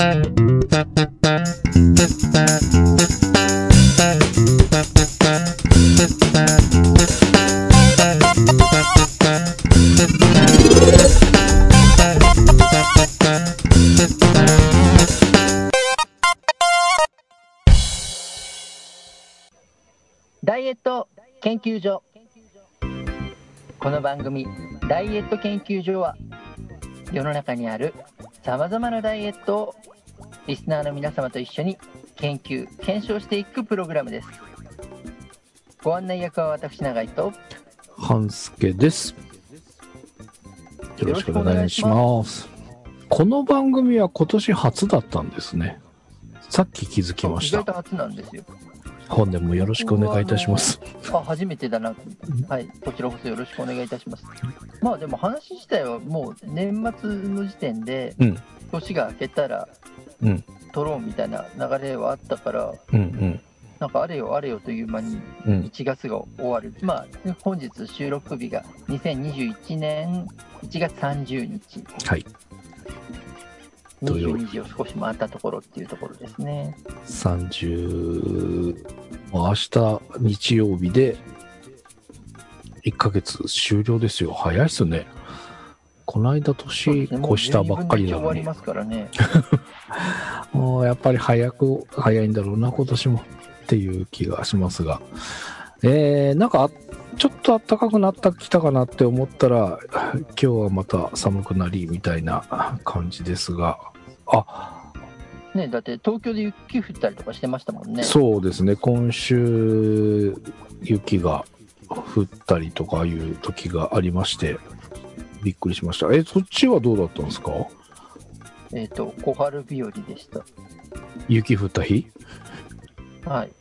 ダイエット研究所。この番組ダイエット研究所は世の中にあるさまざまなダイエットをリスナーの皆様と一緒に研究検証していくプログラムですご案内役は私永井と半助です。よろしくお願いします。この番組は今年初だったんですね。さっき気づきました。意外と初なんですよ本年もよろしくお願いいたします。あ初めてだな。はいこちらこそよろしくお願いいたします。まあでも話自体はもう年末の時点でうん。年が明けたらうん。撮ろうみたいな流れはあったからうんなんかあれよあれよという間にうん。うん。1月が終わる、まあ、本日収録日が2021年1月30日、はい。土曜日22時を少し回ったところっていうところですね。30、もう明日日曜日で1ヶ月終了ですよ。早いっすね。この間年越したばっかりなもう12分の1終わりのに。ね。もうやっぱり早く、早いんだろうな、今年もっていう気がしますが。えー、なんか、ちょっと暖かくなったきたかなって思ったら、今日はまた寒くなりみたいな感じですが、あ、ねだって東京で雪降ったりとかしてましたもんね。そうですね、今週、雪が降ったりとかいう時がありまして、びっくりしました。え、そっちはどうだったんですか？えっ、と、小春日和でした。雪降った日？はい。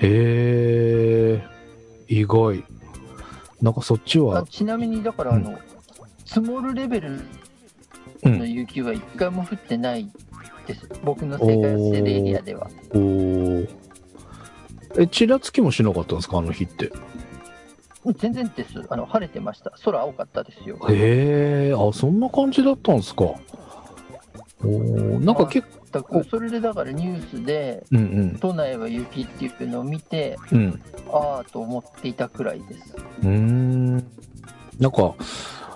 えー、意外。なんかそっちあは、ちなみに、だから、あの、積もるレベルのうん、雪は一回も降ってないです。僕の生活してるエリアでは。おーえ、ちらつきもしなかったんですか？あの日って。全然です。あの、晴れてました。空青かったですよ。へえー、あ、そんな感じだったんですか。おーなんか結構、全くそれでだからニュースで、うんうん、都内は雪っていうのを見て、うん。ああと思っていたくらいです。うーん。なんか、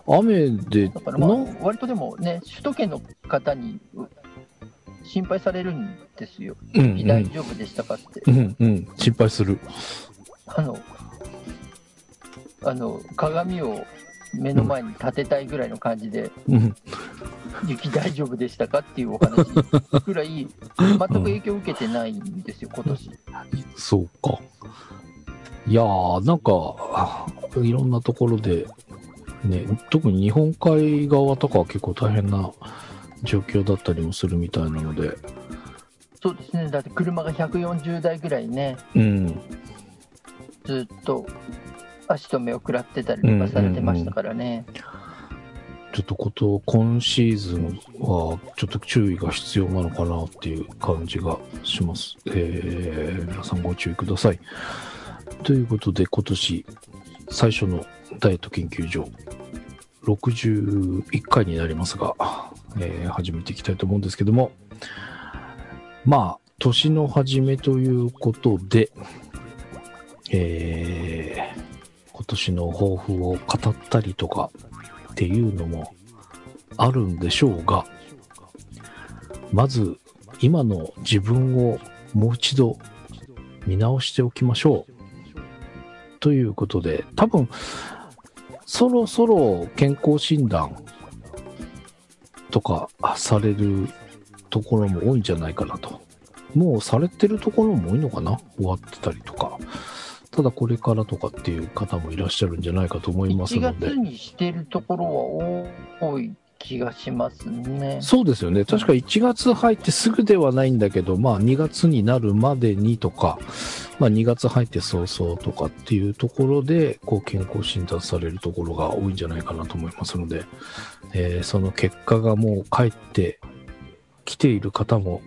雨で、だからまあな、割とでもね、首都圏の方にう心配されるんですよ。うん、うん、大丈夫でしたかって。うん、うん、心配する。あの、あの、鏡を目の前に立てたいぐらいの感じで、うん、雪大丈夫でしたかっていうお話。ぐらい、全く影響を受けてないんですよ、今年。そうか。いやー、なんか、いろんなところで、ね、特に日本海側とかは結構大変な状況だったりもするみたいなので、そうですね、だって車が140台ぐらいね、うん、ずっと足止めを食らってたりとかされてましたからね。ちょっとこと、今シーズンはちょっと注意が必要なのかなっていう感じがします。えー、皆さんご注意ください。ということで、今年最初のダイエット研究所、61回になりますが、えー始めていきたいと思うんですけども、まあ、年の初めということで、えー年の抱負を語ったりとかっていうのもあるんでしょうが、まず今の自分をもう一度見直しておきましょう。ということで、多分、そろそろ健康診断とかされるところも多いんじゃないかなと。もうされてるところも多いのかな？終わってたりとか。ただこれからとかっていう方もいらっしゃるんじゃないかと思います1ので月。にしてるところは多い気がしますね。そうですよね。確か1月入ってすぐではないんだけど、まあ2月になるまでにとか、まあ2月入って早々とかっていうところで、こう健康診断されるところが多いんじゃないかなと思いますので、えーその結果がもう返ってきている方も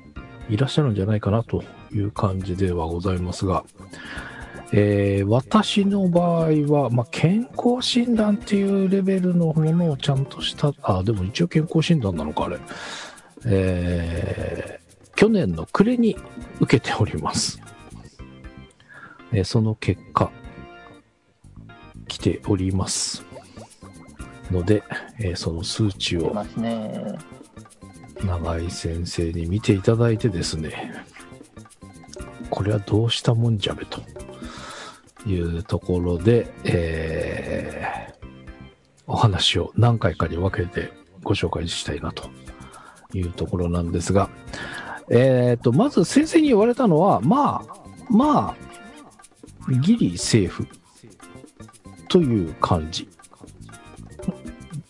いらっしゃるんじゃないかなという感じではございますが、えー私の場合は、まあ、健康診断っていうレベルのものをちゃんとした、あ、でも一応健康診断なのか、あれ。えー去年の暮れに受けております。えーその結果、来ております。ので、えーその数値を。永井先生に見ていただいてですね、これはどうしたもんじゃべというところで、えーお話を何回かに分けてご紹介したいなというところなんですが、えー、と、まず先生に言われたのは、まあ、まあ、ギリセーフという感じ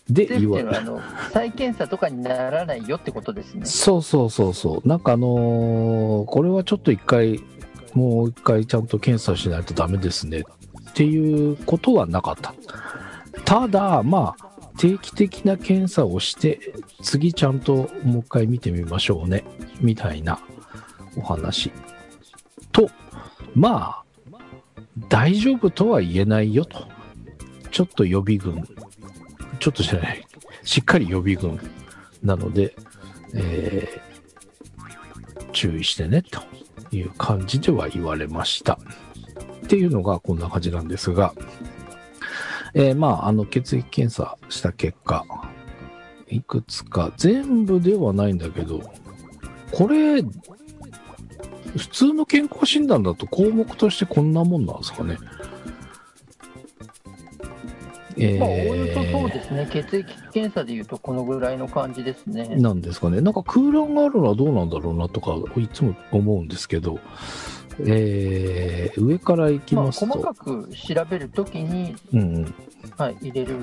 で言われっていうのは、あの、再検査とかにならないよってことですね。そうそうそうそう。なんかあのーこれはちょっと一回、もう一回ちゃんと検査しないとダメですねっていうことはなかった。ただ、まあ、定期的な検査をして、次ちゃんともう一回見てみましょうね、みたいなお話。と、まあ、大丈夫とは言えないよと。ちょっと予備軍。ちょっとじゃない。しっかり予備軍なので、えー注意してねという感じでは言われました。っていうのがこんな感じなんですが、えーまあ、あの血液検査した結果、いくつか、全部ではないんだけど、これ、普通の健康診断だと項目としてこんなもんなんですかね。えまあ、おおよそそうですね。血液検査でいうと、このぐらいの感じですね。なんですかね。なんか空欄があるのはどうなんだろうなとか、いつも思うんですけど、えー上から行きまあ、ますと、細かく調べるときに、うんうん、はい、入れる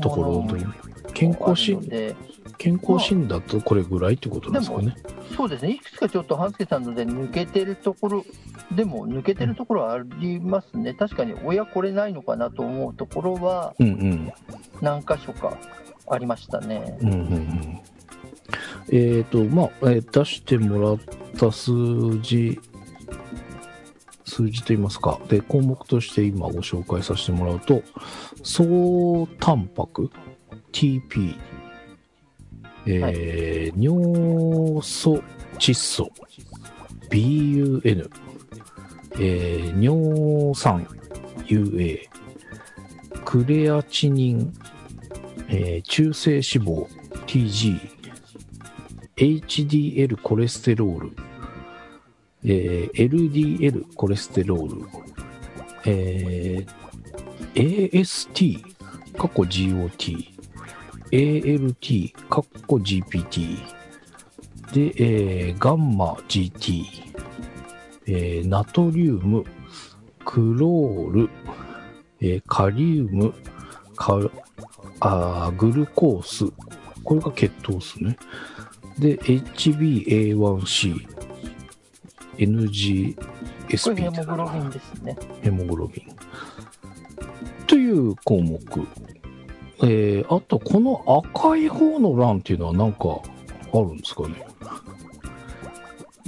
ところもので、健康診ので、健康診だとこれぐらいってことですかね。そうですね、いくつかちょっと半助さんので抜けてるところ、でも抜けてるところはありますね、確かに親、これないのかなと思うところはうんうん。何箇所かありましたね。うんうんうん。えっ、と、まあ、えー出してもらった数字、数字といいますか、で、項目として今ご紹介させてもらうと、総タンパク、TP、えー尿素窒素、BUN、えー尿酸、UA、クレアチニン、えー中性脂肪 TG、HDL コレステロール、えー LDL コレステロール、えー AST、過去 GOT、ALT、過去 GPT、で、えーガンマ GT、えーナトリウム、クロール、えーカリウム、カあグルコース、これが血糖ですね。で、HbA1c、こ NGSP れヘモグロビンですね。ヘモグロビン。という項目。えー、あと、この赤い方の欄っていうのは何かあるんですかね。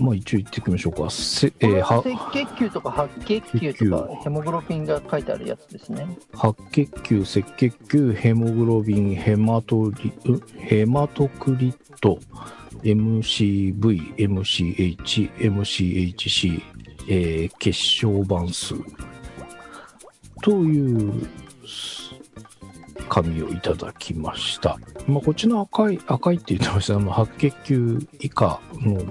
まあ一応言っていきましょうか。せえー赤血球とか白血球とかヘモグロビンが書いてあるやつですね。白血球、赤血球、ヘモグロビン、ヘマトリ、うヘマトクリット、MCV、MCH、MCHC、えー血小板数という紙をいただきました。まあ、こっちの赤い、赤いって言ってましたあ白血球以下の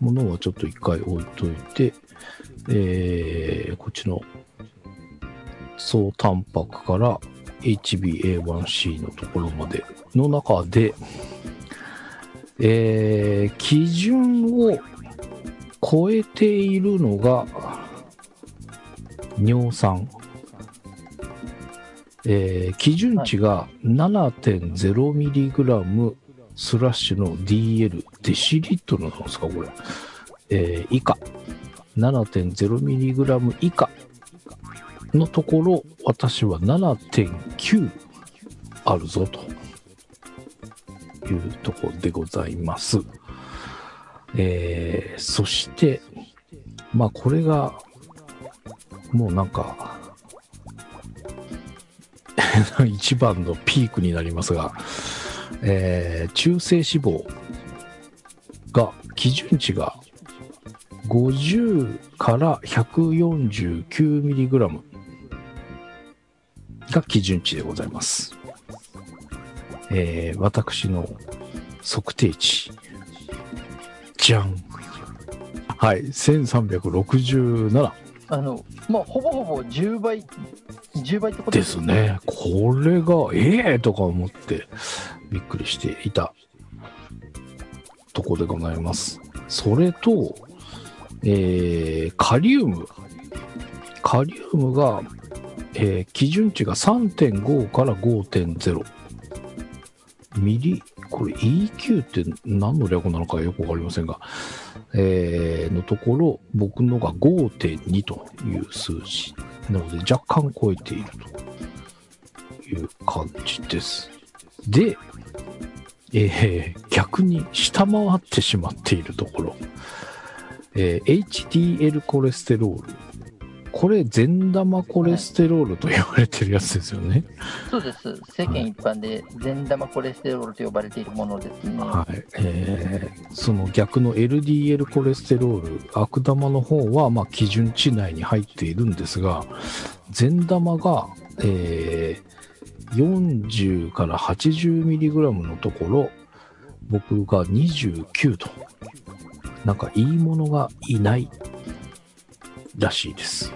ものはちょっと一回置いといて、えーこっちの総タンパクから HbA1c のところまでの中で、えー基準を超えているのが尿酸。えー基準値が 7.0mg スラッシュの DL デシリットルなんですかこれ、えー以下。7.0mg 以下のところ私は7.9あるぞと。いうとこでございます。えーそしてまあこれがもうなんか 一番のピークになりますが、えー中性脂肪が基準値が50から 149mg が基準値でございます。えー私の測定値。じゃん。はい、1367あの、まあ、ほぼほぼ10倍、10倍ってことですね。これが、ええー、とか思ってびっくりしていたとこでございます。それと、えーカリウム。カリウムが、えー基準値が3.5から5.0。ミリ、これ EQ って何の略なのかよくわかりませんが、えーのところ、僕のが5.2という数字。なので若干超えているという感じです。で、えー逆に下回ってしまっているところ、えー HDL コレステロール。これ、善玉コレステロールと言われてるやつですよね。そうです。世間一般で善玉コレステロールと呼ばれているものですね。はい。えーその逆の LDL コレステロール、悪玉の方は、まあ、基準値内に入っているんですが、善玉が、えー40から 80mg のところ、僕が29と、なんかいいものがいないらしいです。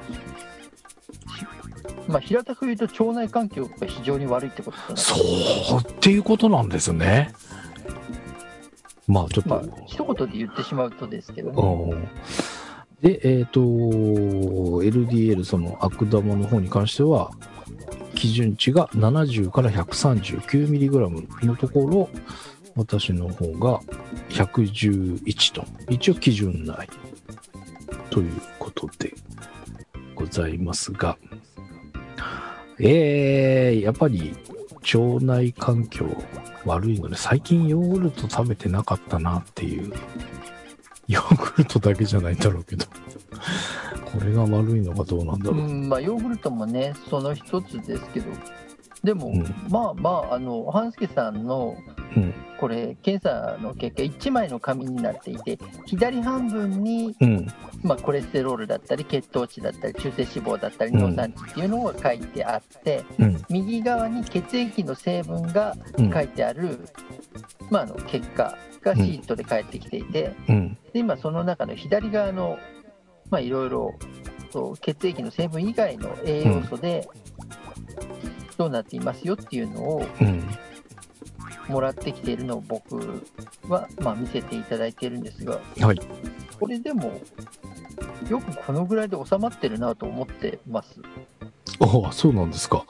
まあ、平たく言うと腸内環境が非常に悪いってことですね。そうっていうことなんですね。まあちょっと、まあ、一言で言ってしまうとですけどね。うんで、えっ、と、LDL、その悪玉の方に関しては、基準値が70から 139mg のところ、私の方が111と、一応基準内ということでございますが、えー、やっぱり腸内環境悪いので、最近ヨーグルト食べてなかったなっていうヨーグルトだけじゃないんだろうけど、これが悪いのかどうなんだろう。うん、まあ、ヨーグルトもね、その一つですけど、でも、うん。まあまあ、あの、半助さんの、うん、これ、検査の結果、1枚の紙になっていて、左半分に、うん、まあ、コレステロールだったり、血糖値だったり、中性脂肪だったり、うん。尿酸値っていうのが書いてあって、うん、右側に血液の成分がうん、書いてある、まあ、あの結果がシートで返ってきていて、うん、で今、その中の左側の、まあ、いろいろ血液の成分以外の栄養素でどうなっていますよっていうのをうん、もらってきているのを僕は、まあ、見せていただいているんですが、はい。これでも、よくこのぐらいで収まってるなと思ってます。ああ、そうなんですか。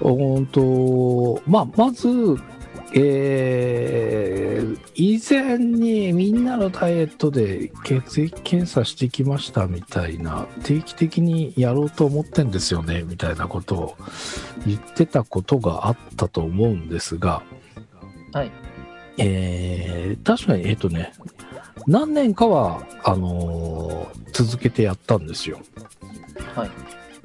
ほんと、まあ、まず、えー、以前にみんなのダイエットで血液検査してきましたみたいな、定期的にやろうと思ってんですよね、みたいなことを言ってたことがあったと思うんですが、はい。えー、確かに、えっ、とね、何年かは、あのー続けてやったんですよ。はい。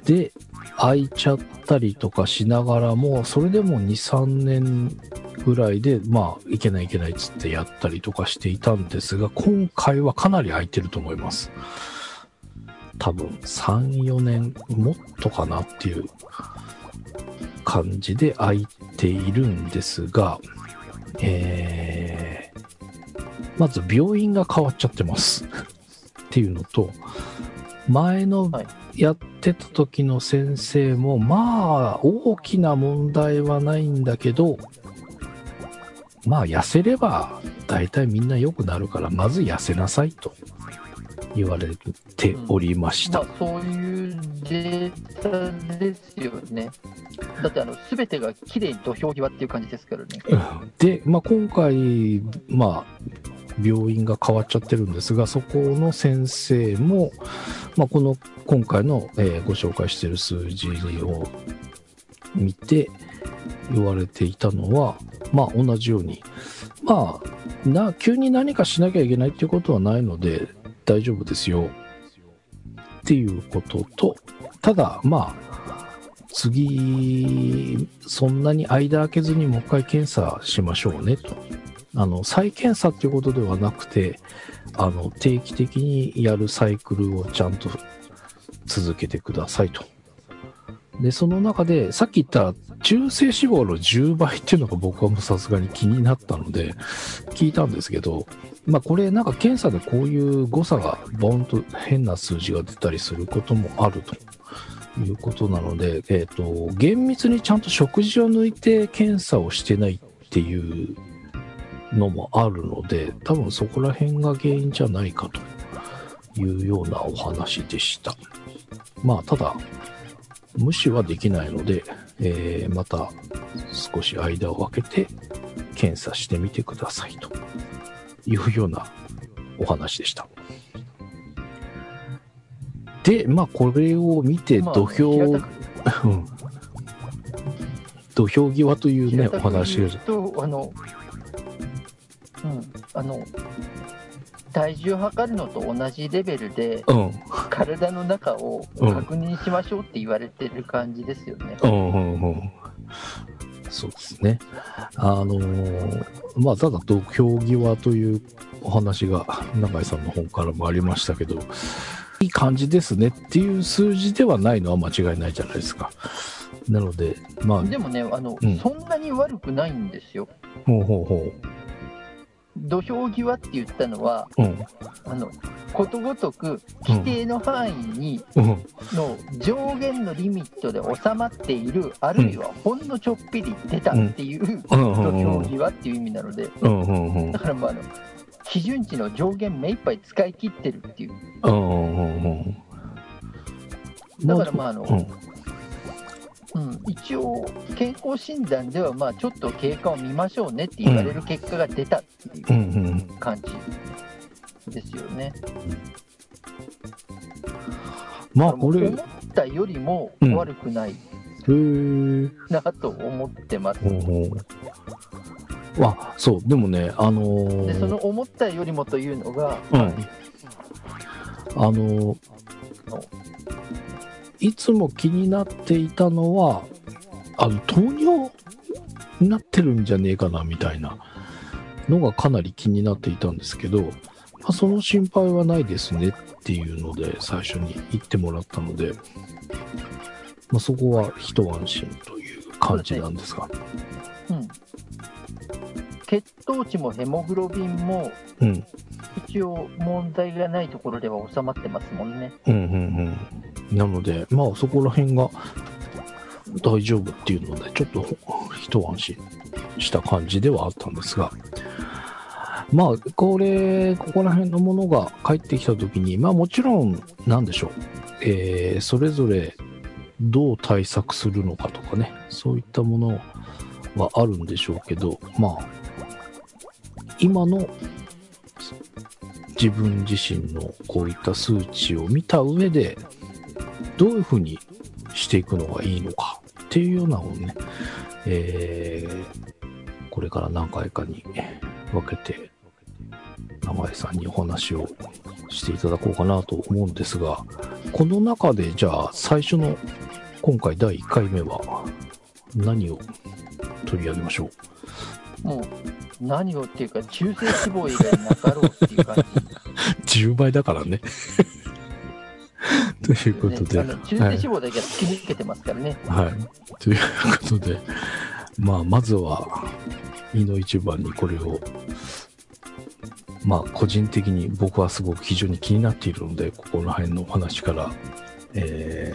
で、開いちゃったりとかしながらも、それでも2、3年ぐらいで、まあ、いけないいけないっつってやったりとかしていたんですが、今回はかなり空いてると思います。多分、3、4年、もっとかなっていう感じで空いているんですが、えー、まず病院が変わっちゃってます。っていうのと、前のはいやってた時の先生も、まあ、大きな問題はないんだけど、まあ、痩せれば、大体みんな良くなるから、まず痩せなさいと言われておりましたまあ。、そういうデータですよね。だって、あの、すべてが綺麗に土俵際っていう感じですからね。で、まあ、今回、まあ、病院が変わっちゃってるんですが、そこの先生も、まあ、この今回の、えーご紹介している数字を見て言われていたのは、まあ、同じように、まあな、急に何かしなきゃいけないっていうことはないので、大丈夫ですよっていうことと、ただ、まあ、次、そんなに間空けずにもう一回検査しましょうねとあの、再検査っていうことではなくて、あの、定期的にやるサイクルをちゃんと続けてくださいと。で、その中で、さっき言った中性脂肪の10倍っていうのが僕はもうさすがに気になったので、聞いたんですけど、まあこれなんか検査でこういう誤差がボンと変な数字が出たりすることもあるということなので、えっ、と、厳密にちゃんと食事を抜いて検査をしてないっていうのもあるので、多分そこら辺が原因じゃないかというようなお話でした。まあただ、無視はできないので、えーまた少し間を空けて検査してみてくださいというようなお話でした。で、まあこれを見てまあ土俵、平たくうん。土俵際というね、お話とあの、うん、あの、体重測るのと同じレベルで、うん、体の中を確認しましょうって言われてる感じですよね。うん、うん、うん。そうですね。あのーまあ、ただ土俵際というお話が永井さんの本からもありましたけど、いい感じですねっていう数字ではないのは間違いないじゃないですか。なので、まあ、でもねあの、うんそんなに悪くないんですよ。ほうほうほ土俵際って言ったのは、う。うん、あのことごとく規定の範囲に、うん、の上限のリミットで収まっている、あるいはほんのちょっぴり出たっていう、うん、土うん、俵際っていう意味なので、だ、からまああの基準値の上限目いっぱい使い切ってるっていう。だからまああの、うん、うん、一応、健康診断では、まあ、ちょっと経過を見ましょうねって言われる結果が出たっていううん、うん。感じですよね。まあ、これ、思ったよりもうん悪くないへーなと思ってます。ほうほう。あ、そう、でもね、あのーで、その思ったよりもというのが、うん。あのーいつも気になっていたのは、あの、糖尿になってるんじゃねえかな、みたいなのがかなり気になっていたんですけど、まあ、その心配はないですねっていうので、最初に言ってもらったので、まあ、そこは一安心という感じなんですが。うん、血糖値もヘモグロビンもうん。一応問題がないところでは収まってますもんね。うんうんうん。なので、まあそこら辺が大丈夫っていうので、ちょっと一安心した感じではあったんですが、まあこれ、ここら辺のものが返ってきたときに、まあもちろん、なんでしょう、えーそれぞれどう対策するのかとかね、そういったものはあるんでしょうけど、まあ、今の自分自身のこういった数値を見た上で、どういうふうにしていくのがいいのかっていうようなのをね、えーこれから何回かに分けて、長井さんにお話をしていただこうかなと思うんですが、この中でじゃあ最初の今回第1回目は何を取り上げましょう？もう何をっていうか、中性脂肪以外なかろうっていう感じ。10倍だからね。ということで、ね中性脂肪だけは突き抜けてますからね。はい。ということで、まあ、まずは、いの一番にこれを、まあ、個人的に僕はすごく非常に気になっているので、ここの辺のお話から、え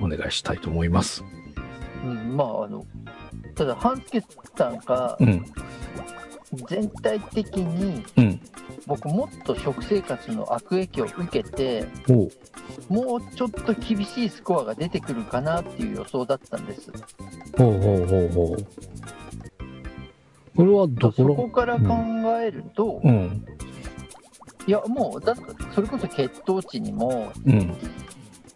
ー、お願いしたいと思います。うん、まああのただ半助さんがうん、全体的にうん。僕もっと食生活の悪影響を受けてもうちょっと厳しいスコアが出てくるかなっていう予想だったんです。ほうほうほうほう。これはどこそろこから考えると、うん、いやもうだそれこそ血糖値にもうん、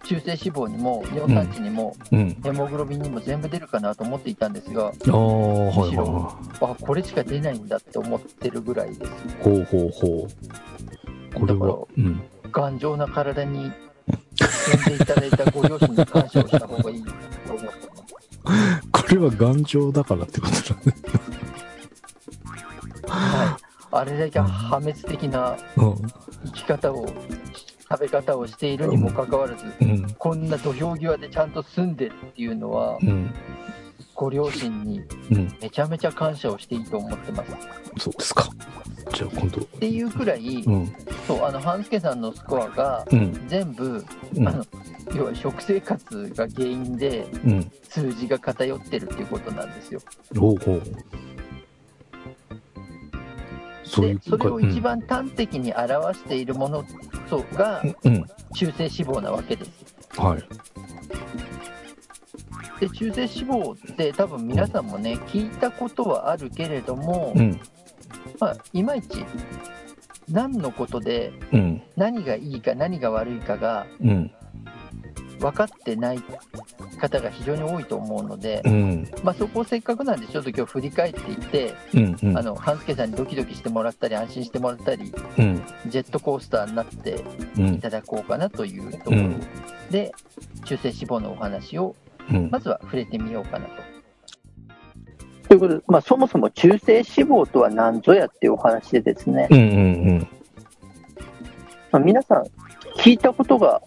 中性脂肪にも尿酸値にも、うん。ヘモグロビンにも全部出るかなと思っていたんですがああ、はいはいむしろはあこれしか出ないんだって思ってるぐらいですい。ほうほうほう。これは、うん。頑丈な体に産んでいただいたご両親に感謝をした方がいいと思ってます。これは頑丈だからってことだね。あれだけ破滅的なうん。生き方を、食べ方をしているにもかかわらず、うん。こんな土俵際でちゃんと住んでるっていうのは、うん。ご両親にうん。めちゃめちゃ感謝をしていいと思ってます。そうですか。じゃあ今度。っていうくらい、うん。そうあの半助さんのスコアがうん。全部、うんあの要は食生活が原因でうん。数字が偏ってるっていうことなんですよ。おうおう。そういうでそれを一番端的に表しているものがうん。うん。中性脂肪なわけです。はい。で中性脂肪って多分皆さんもね聞いたことはあるけれども、うん。まあ、いまいち何のことでうん。何がいいか何が悪いかがうん。分かってない方が非常に多いと思うので、うん。まあ、そこをせっかくなんでちょっと今日振り返っていって、うん。うん。あの半助さんにドキドキしてもらったり安心してもらったりうん。ジェットコースターになってうんい。ただこうかなというところうんで、中性脂肪のお話をうん。まずは触れてみようかなと。ということで、まあ、そもそも中性脂肪とは何ぞやっていうお話でですね、うん。うん。まあ、皆さん聞いたことが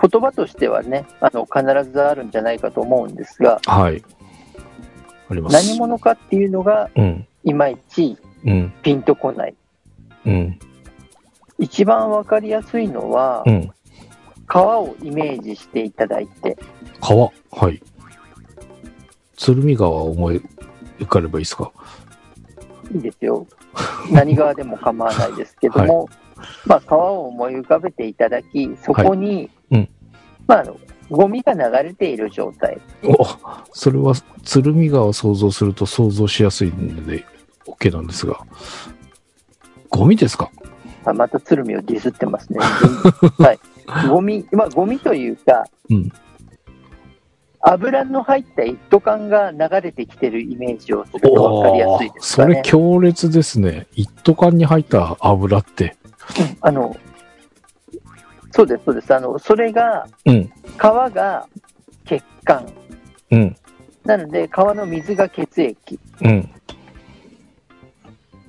言葉としてはねあの必ずあるんじゃないかと思うんですがはい。あります。何者かっていうのがうん。いまいちうん。ピンとこないうん。一番わかりやすいのはうん。川をイメージしていただいて川？はい。鶴見川を思い浮かればいいですか？いいですよ何川でも構わないですけども、まあ、川を思い浮かべていただきそこに、うんまあ、あのゴミが流れている状態おそれは鶴見川を想像すると想像しやすいので OK なんですが。ゴミですか？あまた鶴見をディスってますね。はい。ゴミ、まあ、ゴミというか、うん油の入った一斗缶が流れてきてるイメージをすると分かりやすいですそれかね。強烈ですね。一斗缶に入った油って。うんあの、そうです、そうです。あの、それが、うん。川が血管。うん。なので、川の水が血液。うん。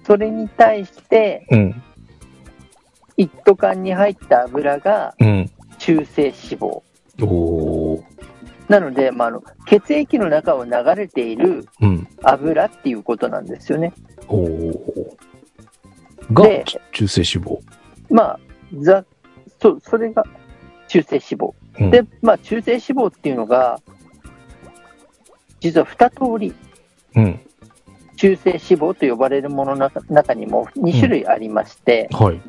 それに対して、うん。一斗缶に入った油がうん。中性脂肪。おー。なので、まあ、あの血液の中を流れているうん。油っていうことなんですよね。おー。がで、中性脂肪。まあ、ざそそれが中性脂肪。うんで、まあ、中性脂肪っていうのが、実は2通り、うん。中性脂肪と呼ばれるものの中中にも2種類ありまして、はい。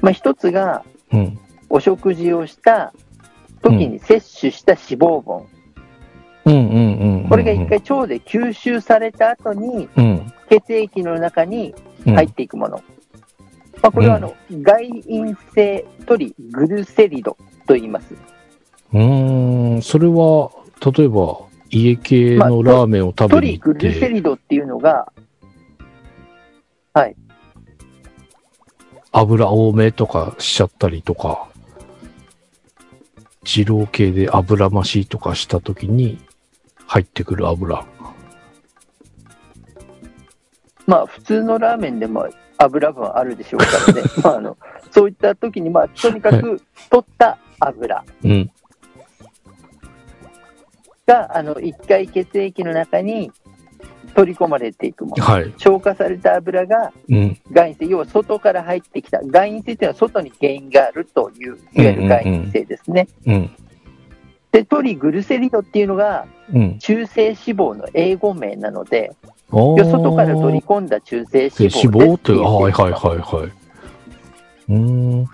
まあ、1つがうん。お食事をした時に摂取した脂肪分、うんうんうんうん。これが1回腸で吸収された後にうん。血液の中にうん。入っていくもの。まあ、これはあの、外因性トリグルセリドと言います。うーん。それは、例えば、家系のラーメンを食トべにリグルセ行って、リドっていうのが、油多めとかしちゃったりとか、二郎系で油増しとかしたときに入ってくる油。まあ普通のラーメンでも油分あるでしょうからね。まああの、そういった時に、まあとにかく取った油うん。が、あの、一回血液の中に取り込まれていくもの。はい。消化された油がうん。外因性、要は外から入ってきた。外因性というのは外に原因があるという、いわゆる外因性ですね。うん。で、トリグルセリドっていうのがうん。中性脂肪の英語名なので、お要は外から取り込んだ中性脂肪脂肪って、あはいはいいはいはい。うーん。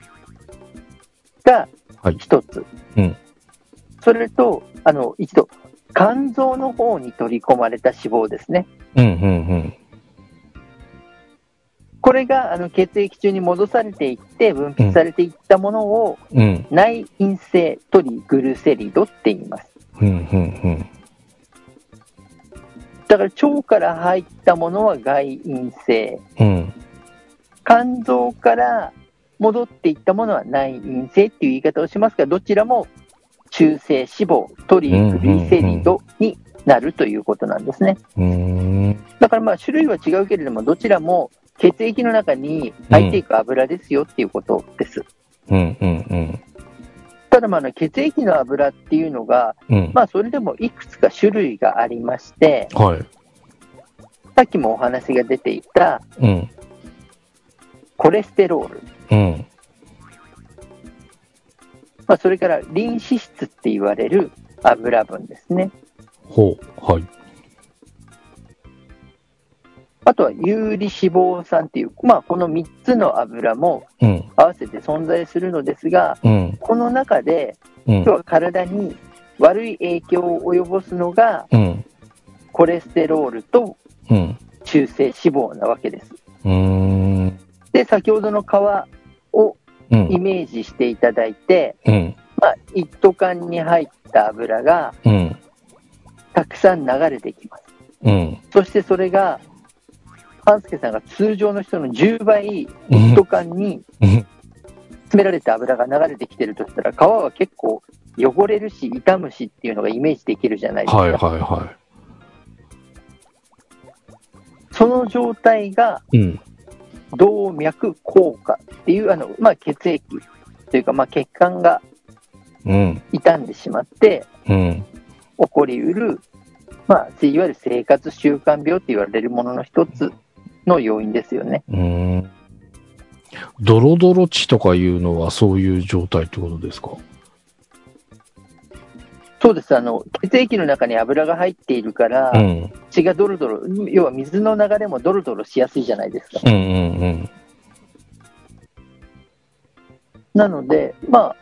がはい一つ。うんそれと、あの、一度、肝臓の方に取り込まれた脂肪ですね。うんうんこれがあの血液中に戻されていって、分泌されていったものを、うん。うん。内因性トリグルセリドって言います。うんうんだから腸から入ったものは外因性、うん。うん。肝臓から戻っていったものは内因性っていう言い方をしますが、どちらも中性脂肪、トリグリセリドになるということなんですね。うーん。だからまあ種類は違うけれども、どちらも血液の中に入っていく油ですよっていうことです。うんうんうん。ただまあ血液の油っていうのが、うん。まあそれでもいくつか種類がありまして、はい。さっきもお話が出ていたうん。コレステロール、うん。まあ、それからリン脂質って言われる油分ですね。ほう。はい。あとは有利脂肪酸っていう、まあこの3つの油もうん。合わせて存在するのですが、うん。この中でうん今日。は体に悪い影響を及ぼすのがうん。コレステロールとうん。中性脂肪なわけです。で、先ほどの皮をうん。イメージしていただいて、うん。まあ、一斗缶に入った油がうん。たくさん流れてきます。うん。そしてそれが、半助さんが通常の人の10倍、一缶にうん。詰められた油が流れてきてるとしたら、皮は結構汚れるし、傷むしっていうのがイメージできるじゃないですか。はいはいはその状態が。動脈硬化っていう、あの、まあ、血液というか、まあ、血管がうん。傷んでしまってうん。起こりうる、まあ、いわゆる生活習慣病って言われるものの一つの要因ですよね。うーん。ドロドロ地とかいうのはそういう状態ってことですか？そうです。あの、血液の中に油が入っているから、うん。血がドロドロ、要は水の流れもドロドロしやすいじゃないですか。うんうんなので、まあ、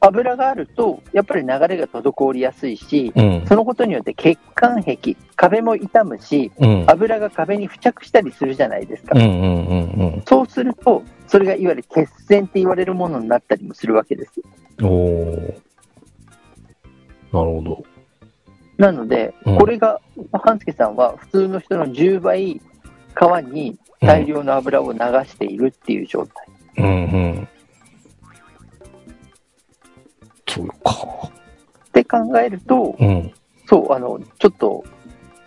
油があると、やっぱり流れが滞りやすいし、うん。うん。そのことによって血管壁、壁も傷むし、うん。油が壁に付着したりするじゃないですか。そうすると、それがいわゆる血栓って言われるものになったりもするわけです。うん。おー。なるほど。なので、うんこれが、半助さんは普通の人の10倍、皮に大量の油を流しているっていう状態。うんうん。そうか。って考えると、うん。そう、あの、ちょっと、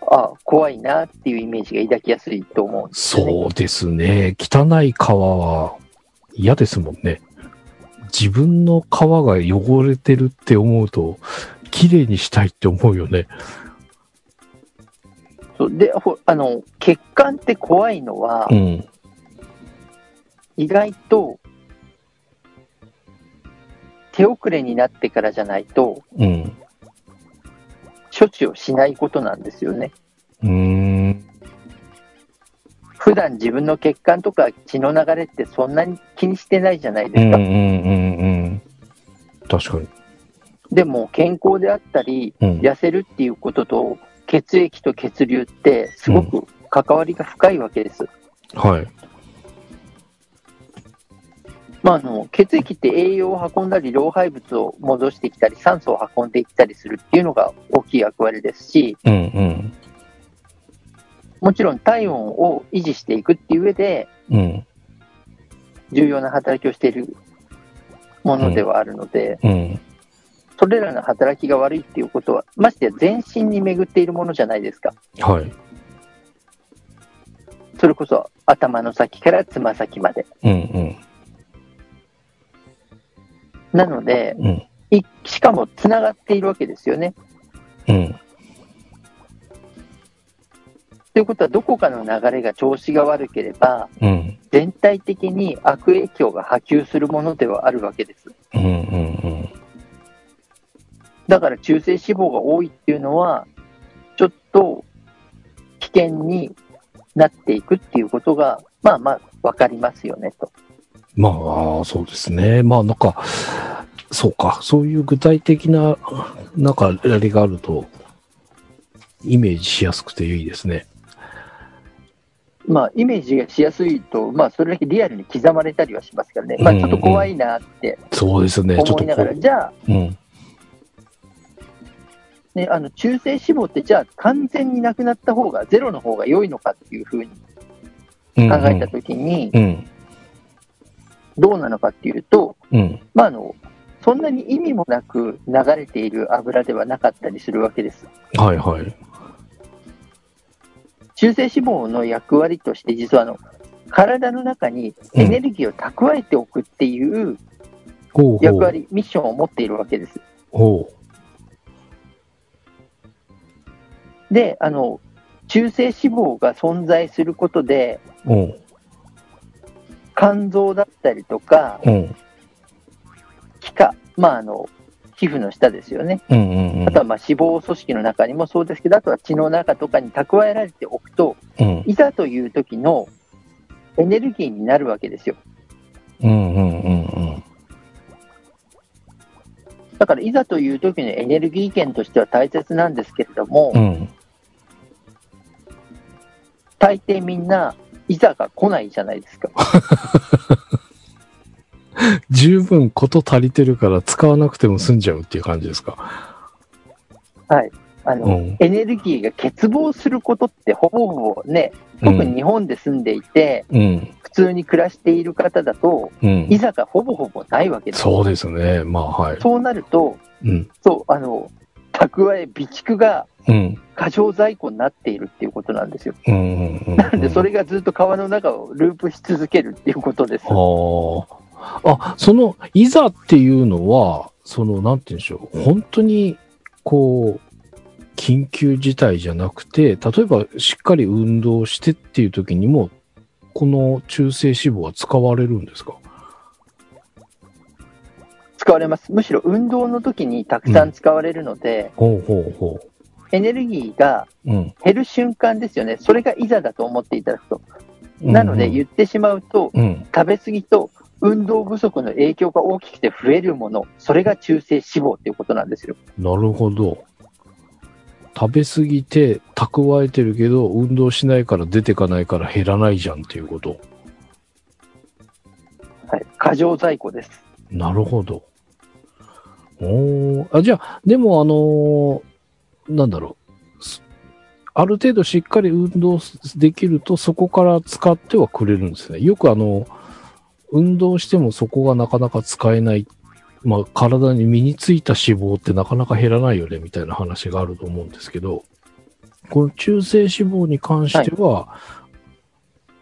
あ怖いなっていうイメージが抱きやすいと思うんですよね。そうですね。汚い皮は嫌ですもんね。自分の皮が汚れてるって思うと、綺麗にしたいって思うよね。そうでほあの血管って怖いのは、うん。意外と手遅れになってからじゃないとうん。処置をしないことなんですよね。うーん。普段自分の血管とか血の流れってそんなに気にしてないじゃないですか。うんうんうんうん。確かに。でも健康であったり、うん。痩せるっていうことと血液と血流ってすごく関わりが深いわけです。はい。まあ、あの血液って栄養を運んだり老廃物を戻してきたり酸素を運んでいったりするっていうのが大きい役割ですしうんうん。もちろん体温を維持していくっていう上でうん。重要な働きをしているものではあるので、うん。それらの働きが悪いっていうことはましてや全身に巡っているものじゃないですかはい。それこそ頭の先からつま先までうんうん。なのでうん。いしかもつながっているわけですよねうん。ということはどこかの流れが調子が悪ければうん。全体的に悪影響が波及するものではあるわけです。うんうんうん。だから中性脂肪が多いっていうのは、ちょっと危険になっていくっていうことが、まあまあわかりますよねと。まあ、そうですね。まあ、なんか、そうか。そういう具体的な、なんか、あれがあると、イメージしやすくていいですね。まあイメージがしやすいと、まあそれだけリアルに刻まれたりはしますからね。まあちょっと怖いなってそうですね。ちょっとこ思いながら、じゃあ、う。うん。ね、あの中性脂肪ってじゃあ完全になくなった方が、ゼロの方が良いのかっていうふうにうん考えたときに、うん。どうなのかっていうと、うん。まあ、あのそんなに意味もなく流れている油ではなかったりするわけです。はいはい。中性脂肪の役割として、実はあの体の中にエネルギーを蓄えておくっていうほうほう。役割、ミッションを持っているわけです。ほで、あの中性脂肪が存在することで、う。うん。肝臓だったりとか、うん。皮下、まあ、あの皮膚の下ですよね。うんうんうんあとはまあ脂肪組織の中にもそうですけど、あとは血の中とかに蓄えられておくと、うん。いざという時のエネルギーになるわけですよ。うんうんうんうん。だから、いざという時のエネルギー源としては大切なんですけれども、うん。大抵みんな、いざが来ないじゃないですか。十分こと足りてるから使わなくても済んじゃうっていう感じですか？はい。あの、うん。エネルギーが欠乏することってほぼほぼね、特に日本で住んでいて、うん。普通に暮らしている方だと、うんい。ざがほぼほぼないわけです。そうですね。まあはい。そうなると、うん。そう、あの、蓄え、備蓄がうん。過剰在庫になっているっていうことなんですよ。なので、それがずっと川の中をループし続けるっていうことです。あ、その、いざっていうのは、その、なんて言うんでしょう。本当に、こう、緊急事態じゃなくて、例えばしっかり運動してっていう時にも、この中性脂肪は使われるんですか？使われます。むしろ運動の時にたくさん使われるので、ほうほうほエネルギーがう。うん。減る瞬間ですよね。それがいざだと思っていただくと。なので、言ってしまうと、うん。食べ過ぎと運動不足の影響が大きくて増えるもの、それが中性脂肪っていうことなんですよ。なるほど。食べ過ぎて蓄えてるけど、運動しないから出てかないから減らないじゃんっていうこと。はい。過剰在庫です。なるほど。おーあ、じゃあ、でもあのーなんだろう。すある程度しっかり運動できると、そこから使ってはくれるんですね。よくあの、運動してもそこがなかなか使えない。まあ、体に身についた脂肪ってなかなか減らないよね、みたいな話があると思うんですけど、この中性脂肪に関しては、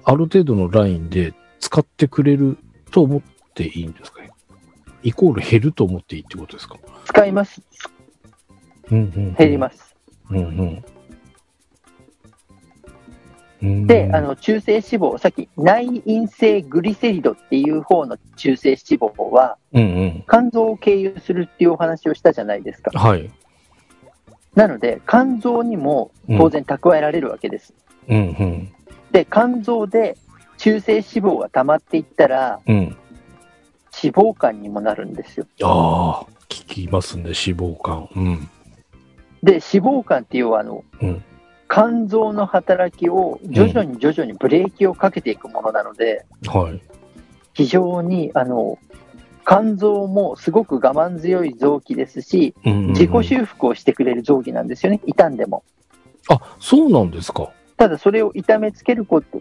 ある程度のラインで使ってくれると思っていいんですか？ね。イコール減ると思っていいってことですか？使います。うんうん、減ります。す。うんうんうん。で、あの中性脂肪、さっき内因性グリセリドっていう方の中性脂肪は、うんうん。肝臓を経由するっていうお話をしたじゃないですか。はい。なので、肝臓にも当然蓄えられるわけです。うんうん。で、肝臓で中性脂肪が溜まっていったら、うん。脂肪肝にもなるんですよ。ああ、聞きますね、脂肪肝。うん。で、脂肪肝っていうあの、うん肝臓の働きを徐々に徐々にブレーキをかけていくものなので、はい。非常にあの肝臓もすごく我慢強い臓器ですし、うんうんうん自己修復をしてくれる臓器なんですよね、傷んでも。あ、そうなんですか。ただそれを痛めつけること、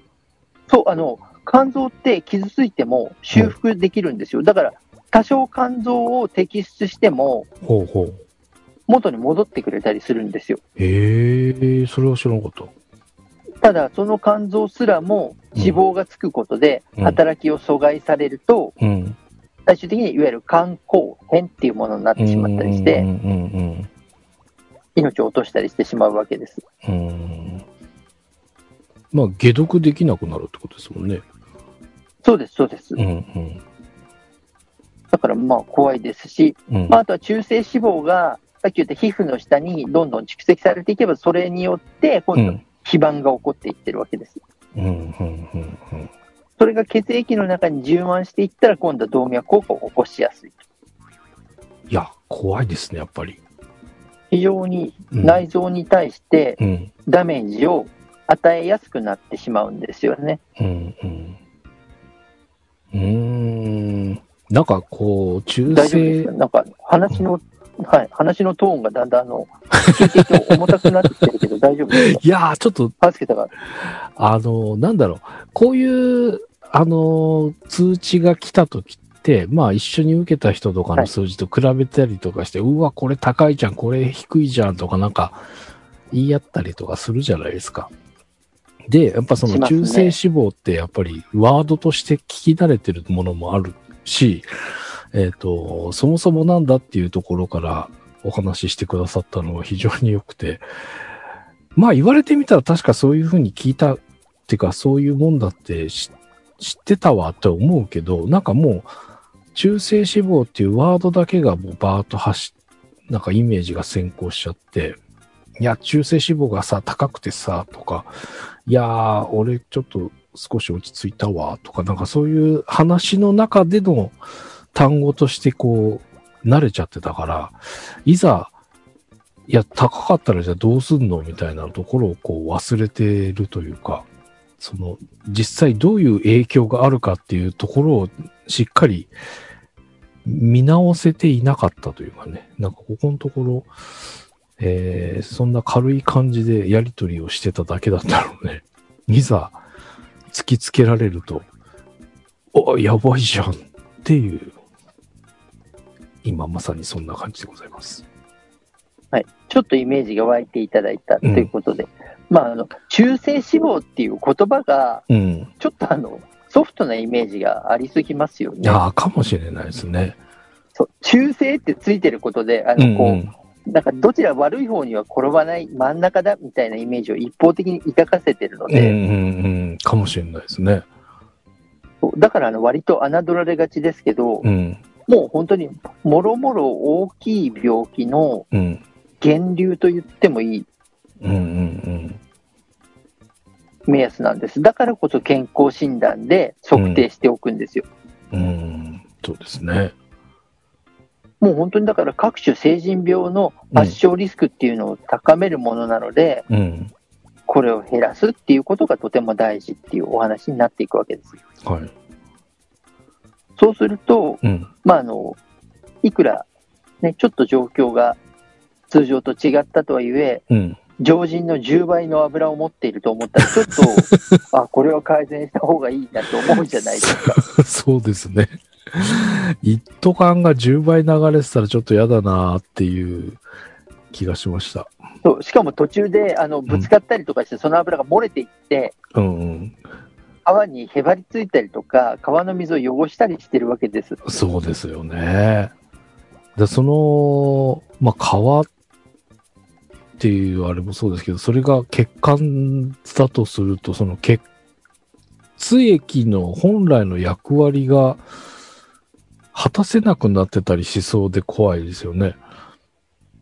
そう、あの肝臓って傷ついても修復できるんですよ。だから多少肝臓を摘出してもほうほう。元に戻ってくれたりするんですよ。へえ、それは知らなかった。ただその肝臓すらも脂肪がつくことでうん働きを阻害されると、うん。最終的にいわゆる肝硬変っていうものになってしまったりして、うんうん命を落としたりしてしまうわけです。うんうん。うん。まあ、解毒できなくなるってことですもんね。そうです、そうです。うんうん。だからまあ怖いですし、うんまあ、あとは中性脂肪が、さっき言った皮膚の下にどんどん蓄積されていけば、それによって今度、肥満が起こっていってるわけです。うんうんうんうん。それが血液の中に充満していったら、今度は動脈硬化を起こしやすい。いや、怖いですね、やっぱり。非常にうん内臓に対してうん。ダメージを与えやすくなってしまうんですよね。うんうん。うーん。なんかこう、中性か、なんか話の、はい、話のトーンがだんだんあの聞いていて重たくなってきてるけど、大丈夫ですか？いやー、ちょっと、あの、なんだろう、こういう、あの、通知が来た時って、まあ一緒に受けた人とかの数字と比べたりとかして、うわ、これ高いじゃん、これ低いじゃんとかなんか言い合ったりとかするじゃないですか。で、やっぱその中性脂肪ってやっぱりワードとして聞き慣れてるものもあるし、えっ、と、そもそもなんだっていうところからお話ししてくださったのは非常に良くて、まあ言われてみたら確かそういうふうに聞いたっていうかそういうもんだって知知ってたわと思うけど、なんかもう中性脂肪っていうワードだけがもうバーッと走っなんかイメージが先行しちゃって、いや、中性脂肪がさ、高くてさ、とか、いやー、俺ちょっと少し落ち着いたわ、とか、なんかそういう話の中での単語としてこう、慣れちゃってたから、いざ、いや、高かったらじゃあどうすんのみたいなところをこう忘れてるというか、その、実際どういう影響があるかっていうところをしっかり見直せていなかったというかね、なんかここのところ、えーそんな軽い感じでやりとりをしてただけだったので、いざ突きつけられると、お、やばいじゃんっていう、今まさにそんな感じでございます。はい。ちょっとイメージが湧いていただいたということで、まあ、あの、中性脂肪っていう言葉が、うん。ちょっとあの、ソフトなイメージがありすぎますよね。ああ、かもしれないですね。そう中性ってついてることで、あの、こう、うんうんなんかどちら悪い方には転ばない真ん中だみたいなイメージを一方的に抱かせてるので、うんうんうん。かもしれないですね。だからあの割と侮られがちですけど、うん。もう本当にもろもろ大きい病気のうん。源流と言ってもいいうんうん目安なんです。だからこそ健康診断で測定しておくんですよ。うん。うん。そうですね。もう本当にだから各種成人病の発症リスクっていうのを高めるものなので、うん。これを減らすっていうことがとても大事っていうお話になっていくわけです。はい。そうすると、うん。まあ、あの、いくら、ね、ちょっと状況が通常と違ったとはいえ、うん。常人の10倍の油を持っていると思ったら、ちょっと、あ、これは改善した方がいいなと思うじゃないですか。そうですね。一斗缶が10倍流れてたらちょっと嫌だなっていう気がしました。そうしかも途中であのぶつかったりとかして、その油が漏れていって、うんうん。川にへばりついたりとか、川の水を汚したりしてるわけです。そうですよね。で、その、まあ、川っていうあれもそうですけど、それが血管だとすると、その血液の本来の役割が果たせなくなってたりしそうで怖いですよね。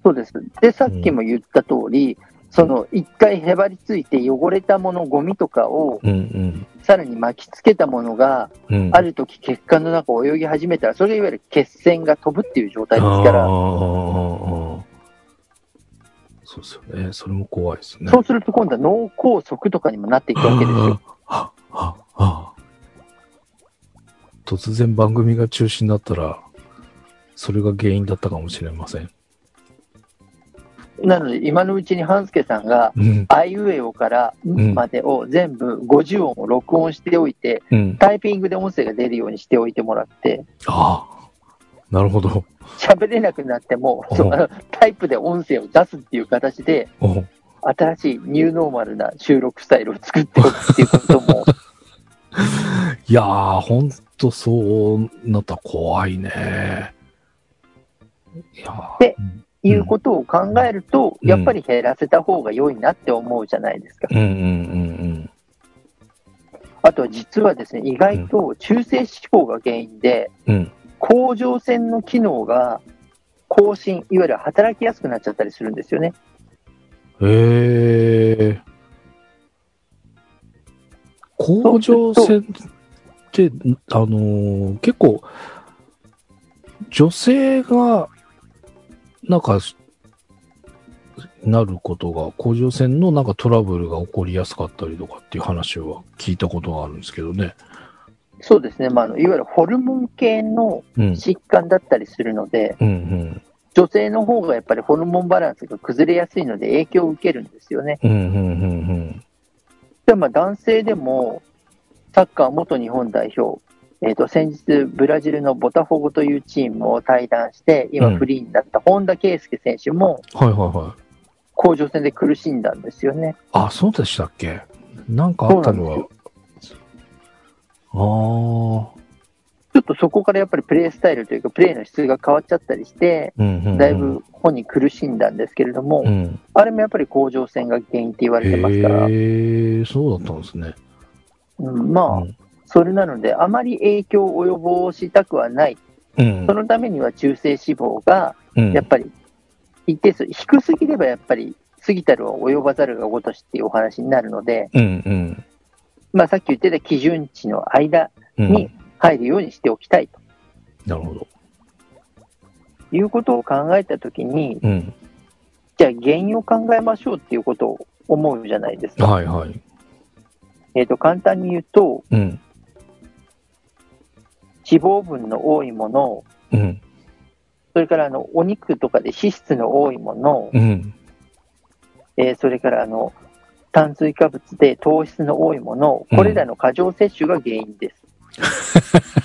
そうです。で、さっきも言った通り、その一回へばりついて汚れたもの、ゴミとかをうんさらに巻きつけたものが、うん。うん、ある時血管の中を泳ぎ始めたら、それがいわゆる血栓が飛ぶっていう状態ですから、そうですよね。それも怖いですね。そうすると今度は脳梗塞とかにもなっていくわけですよ。突然番組が中止になったら、それが原因だったかもしれません。なので、今のうちに半助さんが、うん。あいうえおからんまでを全部50音を録音しておいて、うん。タイピングで音声が出るようにしておいてもらって、ああ。なるほど。喋れなくなっても、うんそのタイプで音声を出すっていう形で、お新しいニューノーマルな収録スタイルを作っておくっていうことも、いやー、ほんとそうなったら怖いね。いやーでうんいうことを考えると、うんやっぱり減らせた方が良いなって思うじゃないですか。うんうんうんあとは実はですね、意外と中性脂肪が原因で、うん。うん。甲状腺の機能が更新、いわゆる働きやすくなっちゃったりするんですよね。へえ。甲状腺あのー結構、女性が、なんか、なることが、甲状腺のなんかトラブルが起こりやすかったりとかっていう話は聞いたことがあるんですけどね。そうですね、まあ、あのいわゆるホルモン系のうん。疾患だったりするので、うんうん。女性の方がやっぱりホルモンバランスが崩れやすいので影響を受けるんですよね。うんうんうんでまあ男性でもサッカー元日本代表、えー、と先日、ブラジルのボタフォゴというチームを退団して、うん今フリーになった本田圭佑選手もはいはいはい。甲状腺で苦しんだんですよね。あ、そうでしたっけ？なんかあったのはそう、あちょっとそこからやっぱりプレースタイルというか、プレーの質が変わっちゃったりして、あ、うんうんうん、だいぶ本人苦しんだんですけれども、うん。あれもやっぱり甲状腺が原因って言われてますから、へえ、そうだったんですね。うん、まあ、うんそれなので、あまり影響を及ぼしたくはない。うんそのためには中性脂肪が、うんやっぱり一定数、低すぎればやっぱり過ぎたるは及ばざるがごとしっていうお話になるので、うんうんまあさっき言ってた基準値の間うん。に入るようにしておきたいとなるほど。いうことを考えたときに、うん。じゃあ原因を考えましょうっていうことを思うじゃないですか。はいはい。えっ、と、簡単に言うと、うん。脂肪分の多いもの、うん。それからあのお肉とかで脂質の多いもの、うん。えーそれからあの炭水化物で糖質の多いもの、これらの過剰摂取が原因です。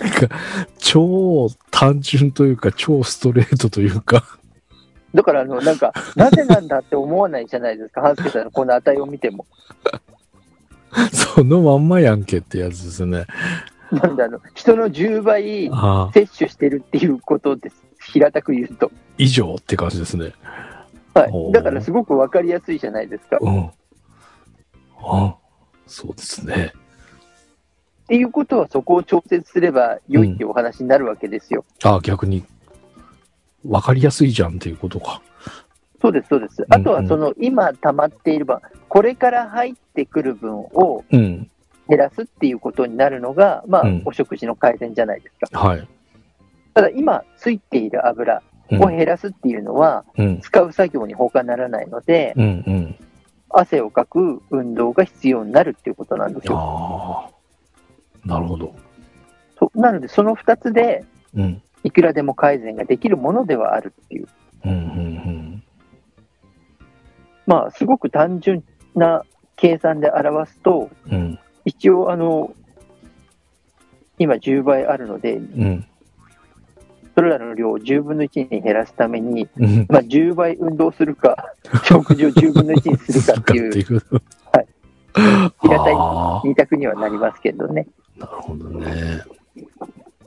なんか、超単純というか、超ストレートというか。だからあの、なんか、なぜなんだって思わないじゃないですか、半助さんのこの値を見ても。そのまんまやんけってやつですね。なんであの、人の10倍ああ、摂取してるっていうことです。平たく言うと。以上って感じですね。はい。おーだからすごくわかりやすいじゃないですか。っうん。あそうですね。ていうことはそこを調節すれば良いっていうお話になるわけですよ。あ逆に、わかりやすいじゃんっていうことか。そうです、そうです。あとはその今溜まっている分、これから入ってくる分をうん。減らすっていうことになるのが、まあうん、お食事の改善じゃないですか。はい。ただ今ついている油うんを減らすっていうのは、うん。使う作業に他ならないので、うんうん。汗をかく運動が必要になるっていうことなんですよ。ああ。なるほど。そなので、その2つでうん。いくらでも改善ができるものではあるっていう、うんうんまあ、すごく単純な計算で表すと、うん。うん。一応、あの、今10倍あるので、うん。それらの量を10分の1に減らすために、うん。まあ、10倍運動するか、食事を10分の1にするかっていうはい平たいあ二択にはなりますけどね。あ、なるほどね。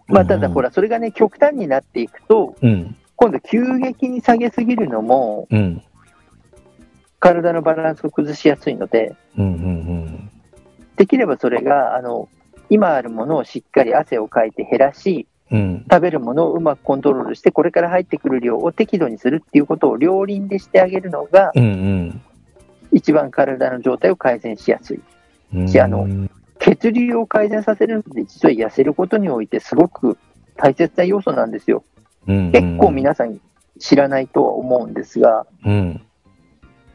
まあ、ただほら、それがね、極端になっていくと、うん。今度急激に下げすぎるのも、うん。体のバランスを崩しやすいので、うんうんできればそれが、あの、今あるものをしっかり汗をかいて減らし、うん。うん。食べるものをうまくコントロールして、これから入ってくる量を適度にするっていうことを両輪でしてあげるのが、うん一番体の状態を改善しやすい。うん。しあの血流を改善させるので、実は痩せることにおいてすごく大切な要素なんですよ。うん、結構皆さん知らないとは思うんですが、うん。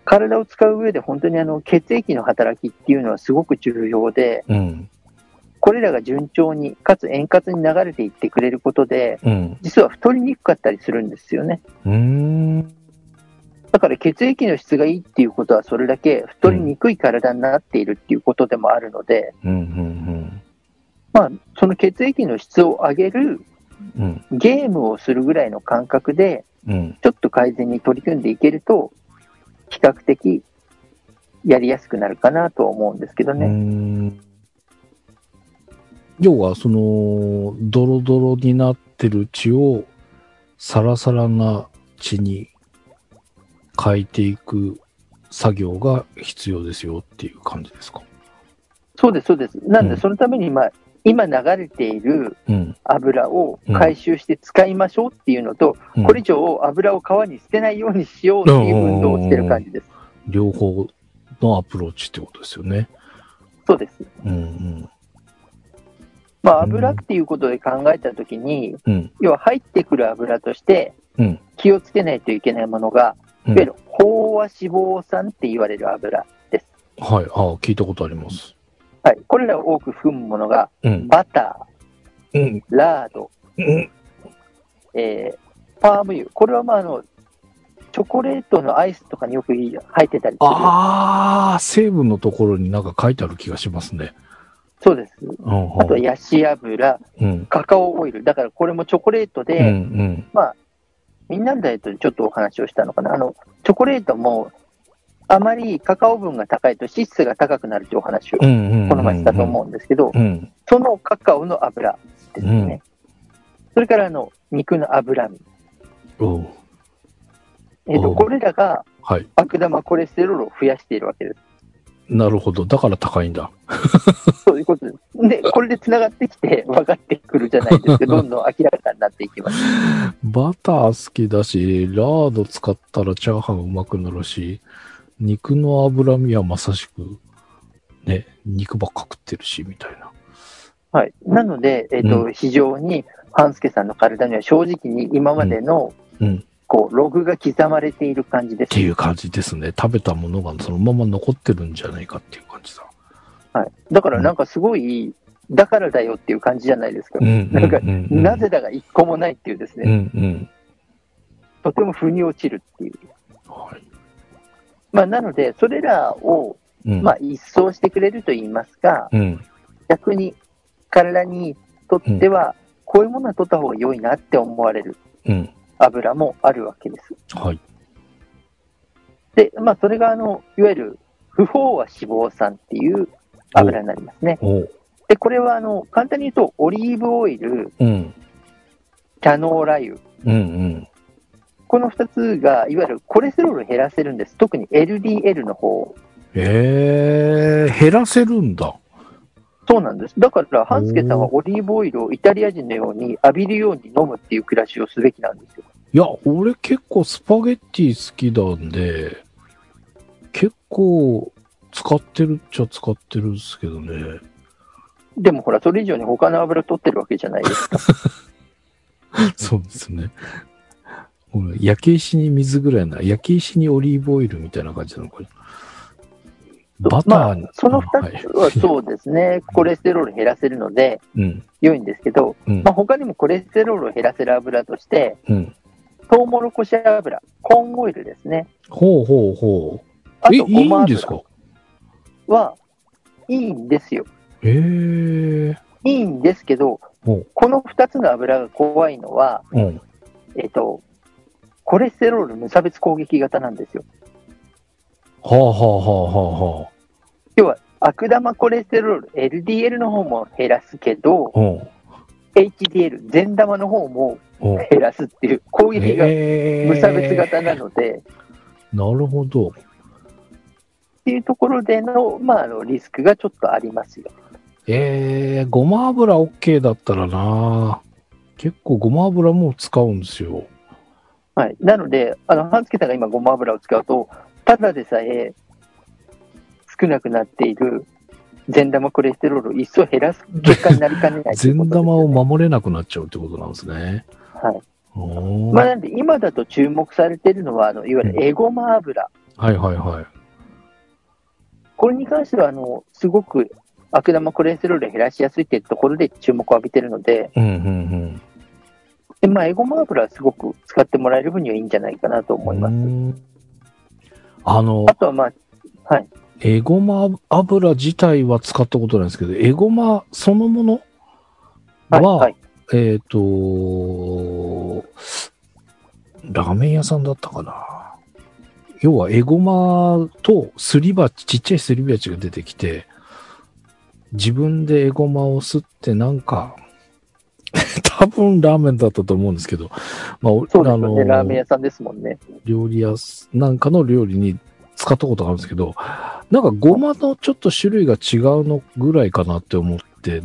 体を使う上で本当にあの血液の働きっていうのはすごく重要で、うん。これらが順調に、かつ円滑に流れていってくれることで、うん。実は太りにくかったりするんですよね。うん。だから血液の質がいいっていうことは、それだけ太りにくい体になっているっていうことでもあるので、うん。うん。まあ、その血液の質を上げるうん。ゲームをするぐらいの感覚で、うん。ちょっと改善に取り組んでいけると、比較的やりやすくなるかなとは思うんですけどうね。ん。要は、その、ドロドロになってる血を、サラサラな血に変えていく作業が必要ですよっていう感じですか？そうです、そうです。なんで、うんそのために、まあ、今流れているうん。油を回収して使いましょうっていうのと、うんこれ以上油を川に捨てないようにしようっていう運動をしてる感じです。両方のアプローチってことですよね。そうです。うんうん。まあ、油っていうことで考えたときに、うん。要は入ってくる油としてうん。気をつけないといけないものが、うんいわゆる飽和脂肪酸って言われる油です。はい。ああ、聞いたことあります。はい。これらを多く含むものが、うん。バタうん。ー、ラード、うん。えーパーム油。これはまあ、あの、チョコレートのアイスとかによく入ってたり。ああ、成分のところになんか書いてある気がしますね。そうです。うん。あとはヤシ油、うん。カカオオイル。だからこれもチョコレートで、うん。うん。みんなのダイエットでちょっとお話をしたのかな。あの、チョコレートもあまりカカオ分が高いと脂質が高くなるというお話をうんうんうんうん。この前したと思うんですけど、うん。そのカカオの油ですね。それからあの肉の脂身。えっ、と、これらがはい。悪玉コレステロールを増やしているわけです。なるほど。だから高いんだ。そういうことです。で、これで繋がってきて 分かってくるじゃないですか。どんどん明らかになっていきます。バター好きだし、ラード使ったらチャーハンうまくなるし、肉の脂身はまさしく、ね、肉ばっか食ってるし、みたいな。はい。なので、えっ、と、う非常に、半助さんの体には正直に今までの、うん。こう、ログが刻まれている感じです。っていう感じですね。食べたものがそのまま残ってるんじゃないかっていう感じだ。はい。だからなんかすごい、だからだよっていう感じじゃないですか。うん。なんかうううんなぜだが一個もないっていうですうんね、うん。とても腑に落ちるっていう。はい。まあ、なので、それらを、うん。まあ、一掃してくれると言いますか、うん。逆に体にとっては、こういうものは取った方が良いなって思われるうん。油もあるわけです。はい。で、まあ、それが、あの、いわゆる、不飽和脂肪酸っていう油になりますね。で、これは、あの、簡単に言うと、オリーブオイル、うん。キャノーラ油、うんうん。この2つが、いわゆるコレステロールを減らせるんです。特に LDL の方。ええー、減らせるんだ。そうなんです。だから、半助さんはオリーブオイルをイタリア人のように浴びるように飲むっていう暮らしをすべきなんですよ。いや、俺結構スパゲッティ好きなんで、結構使ってるっちゃ使ってるんですけどね。でもほら、それ以上に他の油取ってるわけじゃないですか。そうですね。俺焼け石に水ぐらいな、焼け石にオリーブオイルみたいな感じなのかな。バターに、まあ、そのあ2つはそうですね、コレステロール減らせるのでうん、良いんですけど、うんまあ、、他にもコレステロールを減らせる油として、うん。トウモロコシ油、コーンオイルですね。ほうほうほう。え、あと、いいごまんですか？油はいいんですよ。ええいいんですけどこの2つの油が怖いのは、うん。えっ、と、コレステロール無差別攻撃型なんですよ。はあはあはあはあはあ。要は、悪玉コレステロール、LDL の方も減らすけど、うん。HDL、善玉の方もうん。減らすっていう攻撃がえ無差別型なので、なるほど。っていうところでの,、まあ、あのリスクがちょっとありますよ。えー、ごま油 OK だったらな結構ごま油も使うんですよ。はい、なので、あの半助さんが今、ごま油を使うと、ただでさえ少なくなっている善玉コレステロールを一層減らす結果になりかねない善玉を守れなくなっちゃうってことなんですね。はいまあ、なんで今だと注目されているのは、あのいわゆるエゴマ油。はいはいはい。これに関しては、あのすごく悪玉コレステロールを減らしやすいっていうところで注目を浴びているので、うんうんでまあ、エゴマ油はすごく使ってもらえる分にはいいんじゃないかなとうん。思います。あのあ、とは、まあ、はい。エゴマ油自体は使ったことないんですけど、エゴマそのものはい、は、はい。えっ、と、ラーメン屋さんだったかな。要は、エゴマとすり鉢、ちっちゃいすり鉢が出てきて、自分でエゴマを吸ってなんか、多分ラーメンだったと思うんですけど、まあ、そうですあのよね。ラーメン屋さんですもんね。料理屋すなんかの料理に使ったことがあるんですけど、なんかごまのちょっと種類が違うのぐらいかなって思って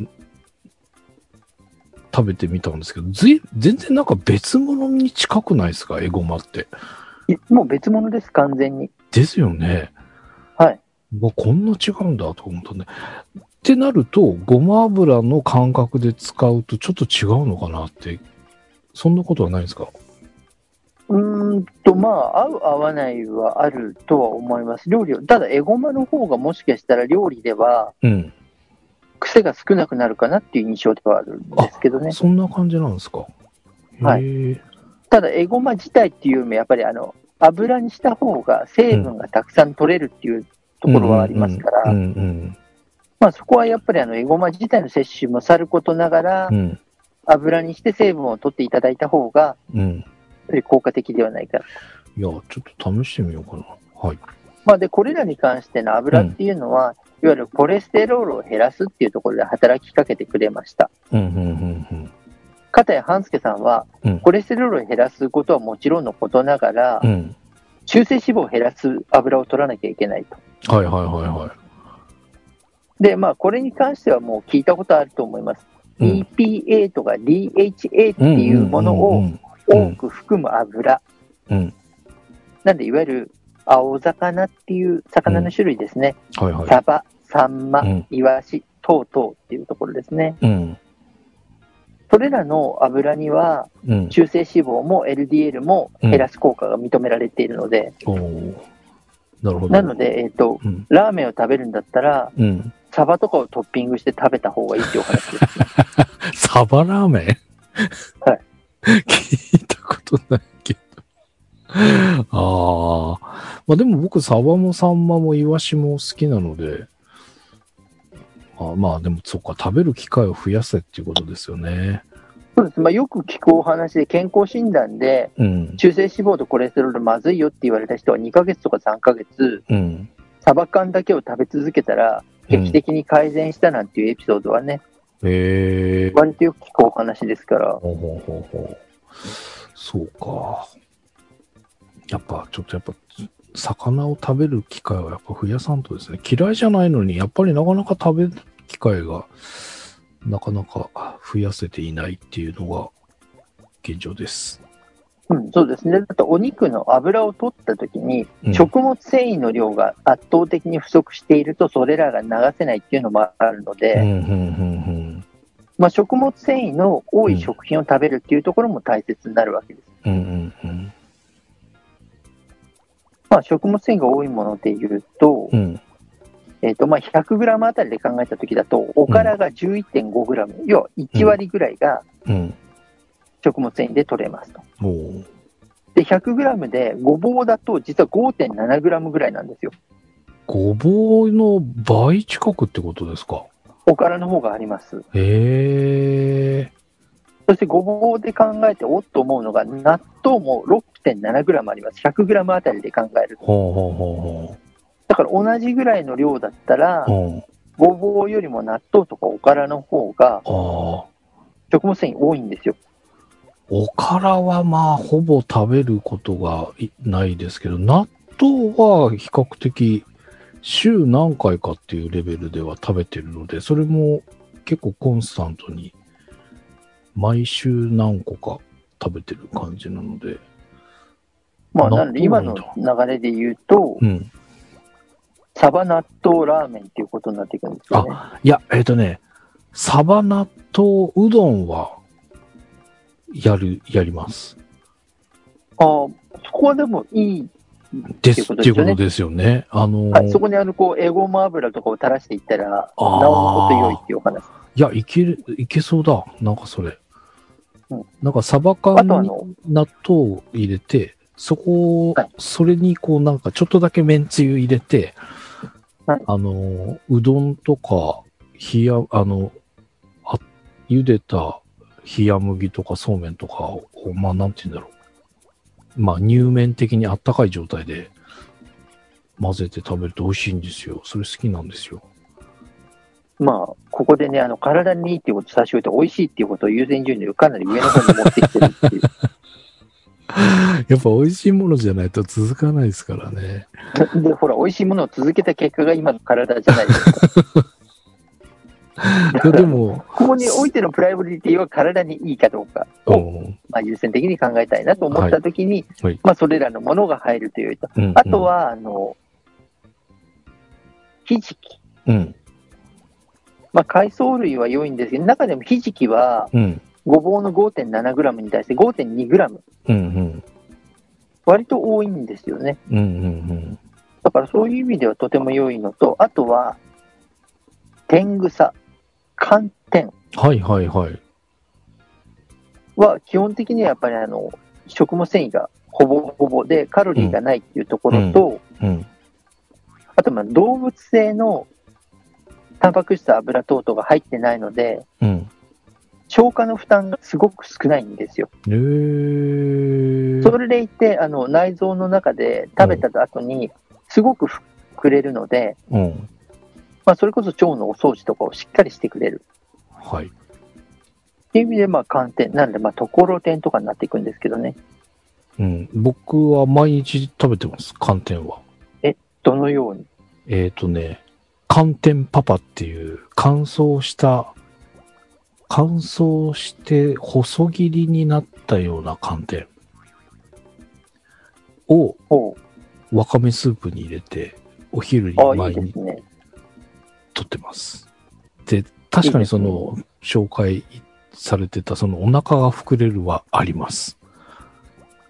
食べてみたんですけど、全然なんか別物に近くないですか、エゴマって。いもう別物です、完全に。ですよね。はい。わこんな違うんだと思ったね。ってなると、ごま油の感覚で使うとちょっと違うのかなって、そんなことはないですか？うーんと、まあ、合う合わないはあるとは思います。料理を。ただ、エゴマの方がもしかしたら料理ではうん。癖が少なくなるかなっていう印象ではあるんですけどね。そんな感じなんですか？はいただ、エゴマ自体っていうよりも、やっぱりあの、油にした方が成分がたくさん取れるっていうところはありますから、まあそこはやっぱりあの、エゴマ自体の摂取もさることながらう、ん。油にして成分を取っていただいた方が、うん。うん。やっぱり効果的ではないか。いや、ちょっと試してみようかな。はい。まあ、で、これらに関しての油っていうのは、いわゆるコレステロールを減らすっていうところで働きかけてくれました。うん、うん、うん、片や半助さんは、うんコレステロールを減らすことはもちろんのことながら、うん。うん。中性脂肪を減らす油を取らなきゃいけないと。はい、はい、はい、はい。で、まあ、これに関してはもう聞いたことあると思います。うん、EPA とか DHA っていうものをうん多く含む油。うん。なんで、いわゆる青魚っていう魚の種類ですね。はい、はい。サバ、サンマうん、イワシ、トウトウっていうところですね。うん。それらの油にはうん。中性脂肪も LDL も減らす効果が認められているので、なるほど。なので、えっ、と、うん。ラーメンを食べるんだったら、うん。サバとかをトッピングして食べた方がいいっていうお話です。サバラーメン？はい。聞いたことないけど。ああ。まあでも僕、サバもサンマもイワシも好きなので、あまあでも、そっか、食べる機会を増やせっていうことですよね。そうです。まあ、よく聞くお話で健康診断で、うん。中性脂肪とコレステロールまずいよって言われた人は2ヶ月とか3ヶ月、うん。サバ缶だけを食べ続けたら、劇的に改善したなんていうエピソードはね、ええ割とよく聞くお話ですから、ほうほうほうほう。そうか。やっぱ、ちょっとやっぱ、魚を食べる機会はやっぱ増やさんとですね。嫌いじゃないのに、やっぱりなかなか食べる機会が、なかなか増やせていないっていうのが現状です。うん、そうですね。だってお肉の油を取った時に、うん食物繊維の量が圧倒的に不足していると、それらが流せないっていうのもあるので、うん、うん、うん、まあ、食物繊維の多い食品を食べるっていうところも大切になるわけです。うん。うん、うん、うん。まあ、食物繊維が多いものでいうと、うん。えっ、と、まあ、100g あたりで考えたときだと、おからが 11.5g、要は1割ぐらいがうん。食物繊維で取れますと。で、100g でごぼうだと実は 5.7g ぐらいなんですよ。ごぼうの倍近くってことですか？おからの方があります。へえ。そしてごぼうで考えておっと思うのが、納豆も 6.7g あります。100g あたりで考えると。ほうほうほうだから同じぐらいの量だったら、ほう。うん。ごぼうよりも納豆とかおからの方が。食物繊維多いんですよ。おからはまあ、ほぼ食べることがいないですけど、納豆は比較的、週何回かっていうレベルでは食べてるので、それも結構コンスタントに、毎週何個か食べてる感じなので、まあ、なので今の流れで言うと、うん。サバ納豆ラーメンっていうことになっていくんですよね。いや、えっ、とね、サバ納豆うどんは、やる、やります。ああ、そこはでもいい。です、っていうことですよね。あのーはい、そこにあの、こう、エゴマ油とかを垂らしていったら、なおのこと良いっていうお話。いや、いける、いけそうだ。なんかそれ。うんなんかサバ缶に納豆を入れて、そこを、はいそれにこうなんかちょっとだけめんつゆ入れて、はいあの、うどんとか、冷や、あの、あ茹でた冷や麦とかそうめんとかを、まあなんて言うんだろう。まあ乳麺的にあったかい状態で混ぜて食べると美味しいんですよ。それ好きなんですよ。まあ、ここでね、あの、体にいいっていうことを差し置いて、美味しいっていうことを優先順位でかなり上の方に持ってきてるっていう。やっぱ美味しいものじゃないと続かないですからね。で、ほら、美味しいものを続けた結果が今の体じゃないですか。でも、ここにおいてのプライオリティは体にいいかどうかうを、んまあ、優先的に考えたいなと思ったときに、はいはいまあ、それらのものが入るというと。うんあと、は、あの、ひじき。うん、まあ、海藻類は良いんですけど、中でもひじきは、うん、ごぼうの 5.7g に対して 5.2g。うん、うん、割と多いんですよね。うん、うん、だからそういう意味ではとても良いのと、あとは、天草、寒天はいはいはい。は基本的にはやっぱりあの、食物繊維がほぼほぼでカロリーがないっていうところと、うん、あとまあ動物性のタンパク質、油等々が入ってないので、うん。消化の負担がすごく少ないんですよ。えー。それでいて、あの内臓の中で食べた後に、すすごく膨れるので、うん。まあ、それこそ腸のお掃除とかをしっかりしてくれる。はい。っていう意味で、まあ、寒天、なので、まあ、ところてんとかになっていくんですけどね。うん。僕は毎日食べてます、寒天は。どのように？えっ、とね、寒天パパっていう乾燥した、乾燥して細切りになったような寒天をわかめスープに入れて、お昼に毎日いですね。とってます。で、確かにその、紹介されてた、そのお腹が膨れるはあります。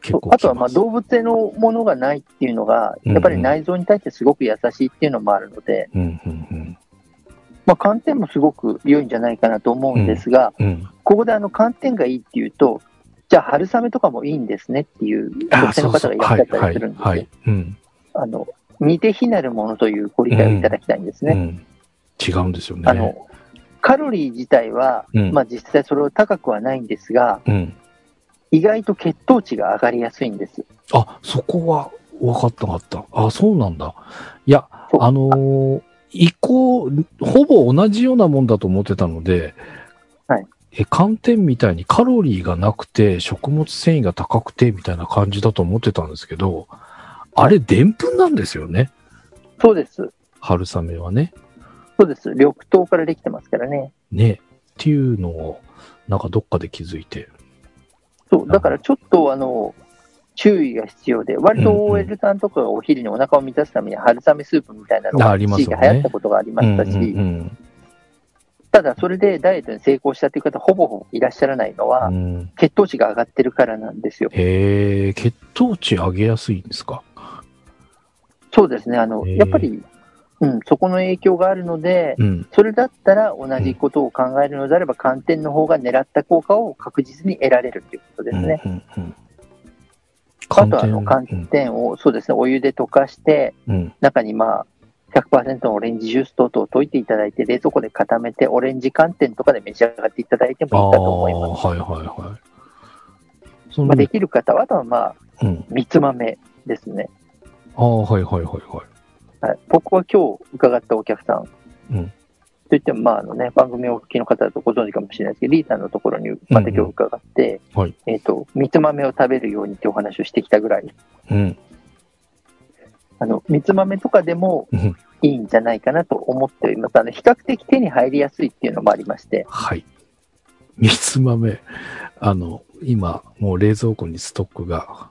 結構あとは、まあ、動物性のものがないっていうのが、やっぱり内臓に対してすごく優しいっていうのもあるので、うん、うん、まあ、寒天もすごく良いんじゃないかなと思うんですが、うん。うん。ここであの寒天がいいっていうと、じゃあ春雨とかもいいんですねっていう女性の方がいらっしゃったりするんで似て非なるものというご理解をいただきたいんですね。うん。違うんですよね。あのカロリー自体は、うんまあ、実際それほど高くはないんですが、うん。意外と血糖値が上がりやすいんです。あ、そこは分かった分かった。あ、そうなんだ。いや、あのー、移行、ほぼ同じようなもんだと思ってたので、はい。え、寒天みたいにカロリーがなくて、食物繊維が高くて、みたいな感じだと思ってたんですけど、あれ、でんぷんなんですよね。そうです。春雨はね。そうです。緑豆からできてますからね。ね。っていうのを、なんかどっかで気づいて。そう。だからちょっとあの、注意が必要で、割と OL さんとかがお昼にお腹を満たすために春雨スープみたいなのが一時期流行ったことがありましたし、ただそれでダイエットに成功したという方、ほぼほぼいらっしゃらないのは、血糖値が上がってるからなんですよ。へえ、血糖値上げやすいんですか？そうですね。あの、やっぱり、うん、そこの影響があるので、うん。それだったら同じことを考えるのであれば、寒天の方が狙った効果を確実に得られるということですね。うんうんうんあとはあの寒天を、そうですね、お湯で溶かして、うんうん中にまあ、100%のオレンジジュース等々を溶いていただいて、冷蔵庫で固めて、オレンジ寒天とかで召し上がっていただいてもいいかと思います。はいはいはい。まあ、できる方は、あとはまあ、うん。三つ豆ですね。ああ、はいはいはいはい。はい、僕は今日伺ったお客さん、うんといっても、まああのね、番組をお聞きの方だとご存知かもしれないですけど、リーさんのところにまた今日伺って、うんうんはいえっ、と、三つ豆を食べるようにってお話をしてきたぐらい、うん。あの、三つ豆とかでもうんいいんじゃないかなと思っております。あの、比較的手に入りやすいっていうのもありまして、はい。三つ豆。あの、今、もう冷蔵庫にストックが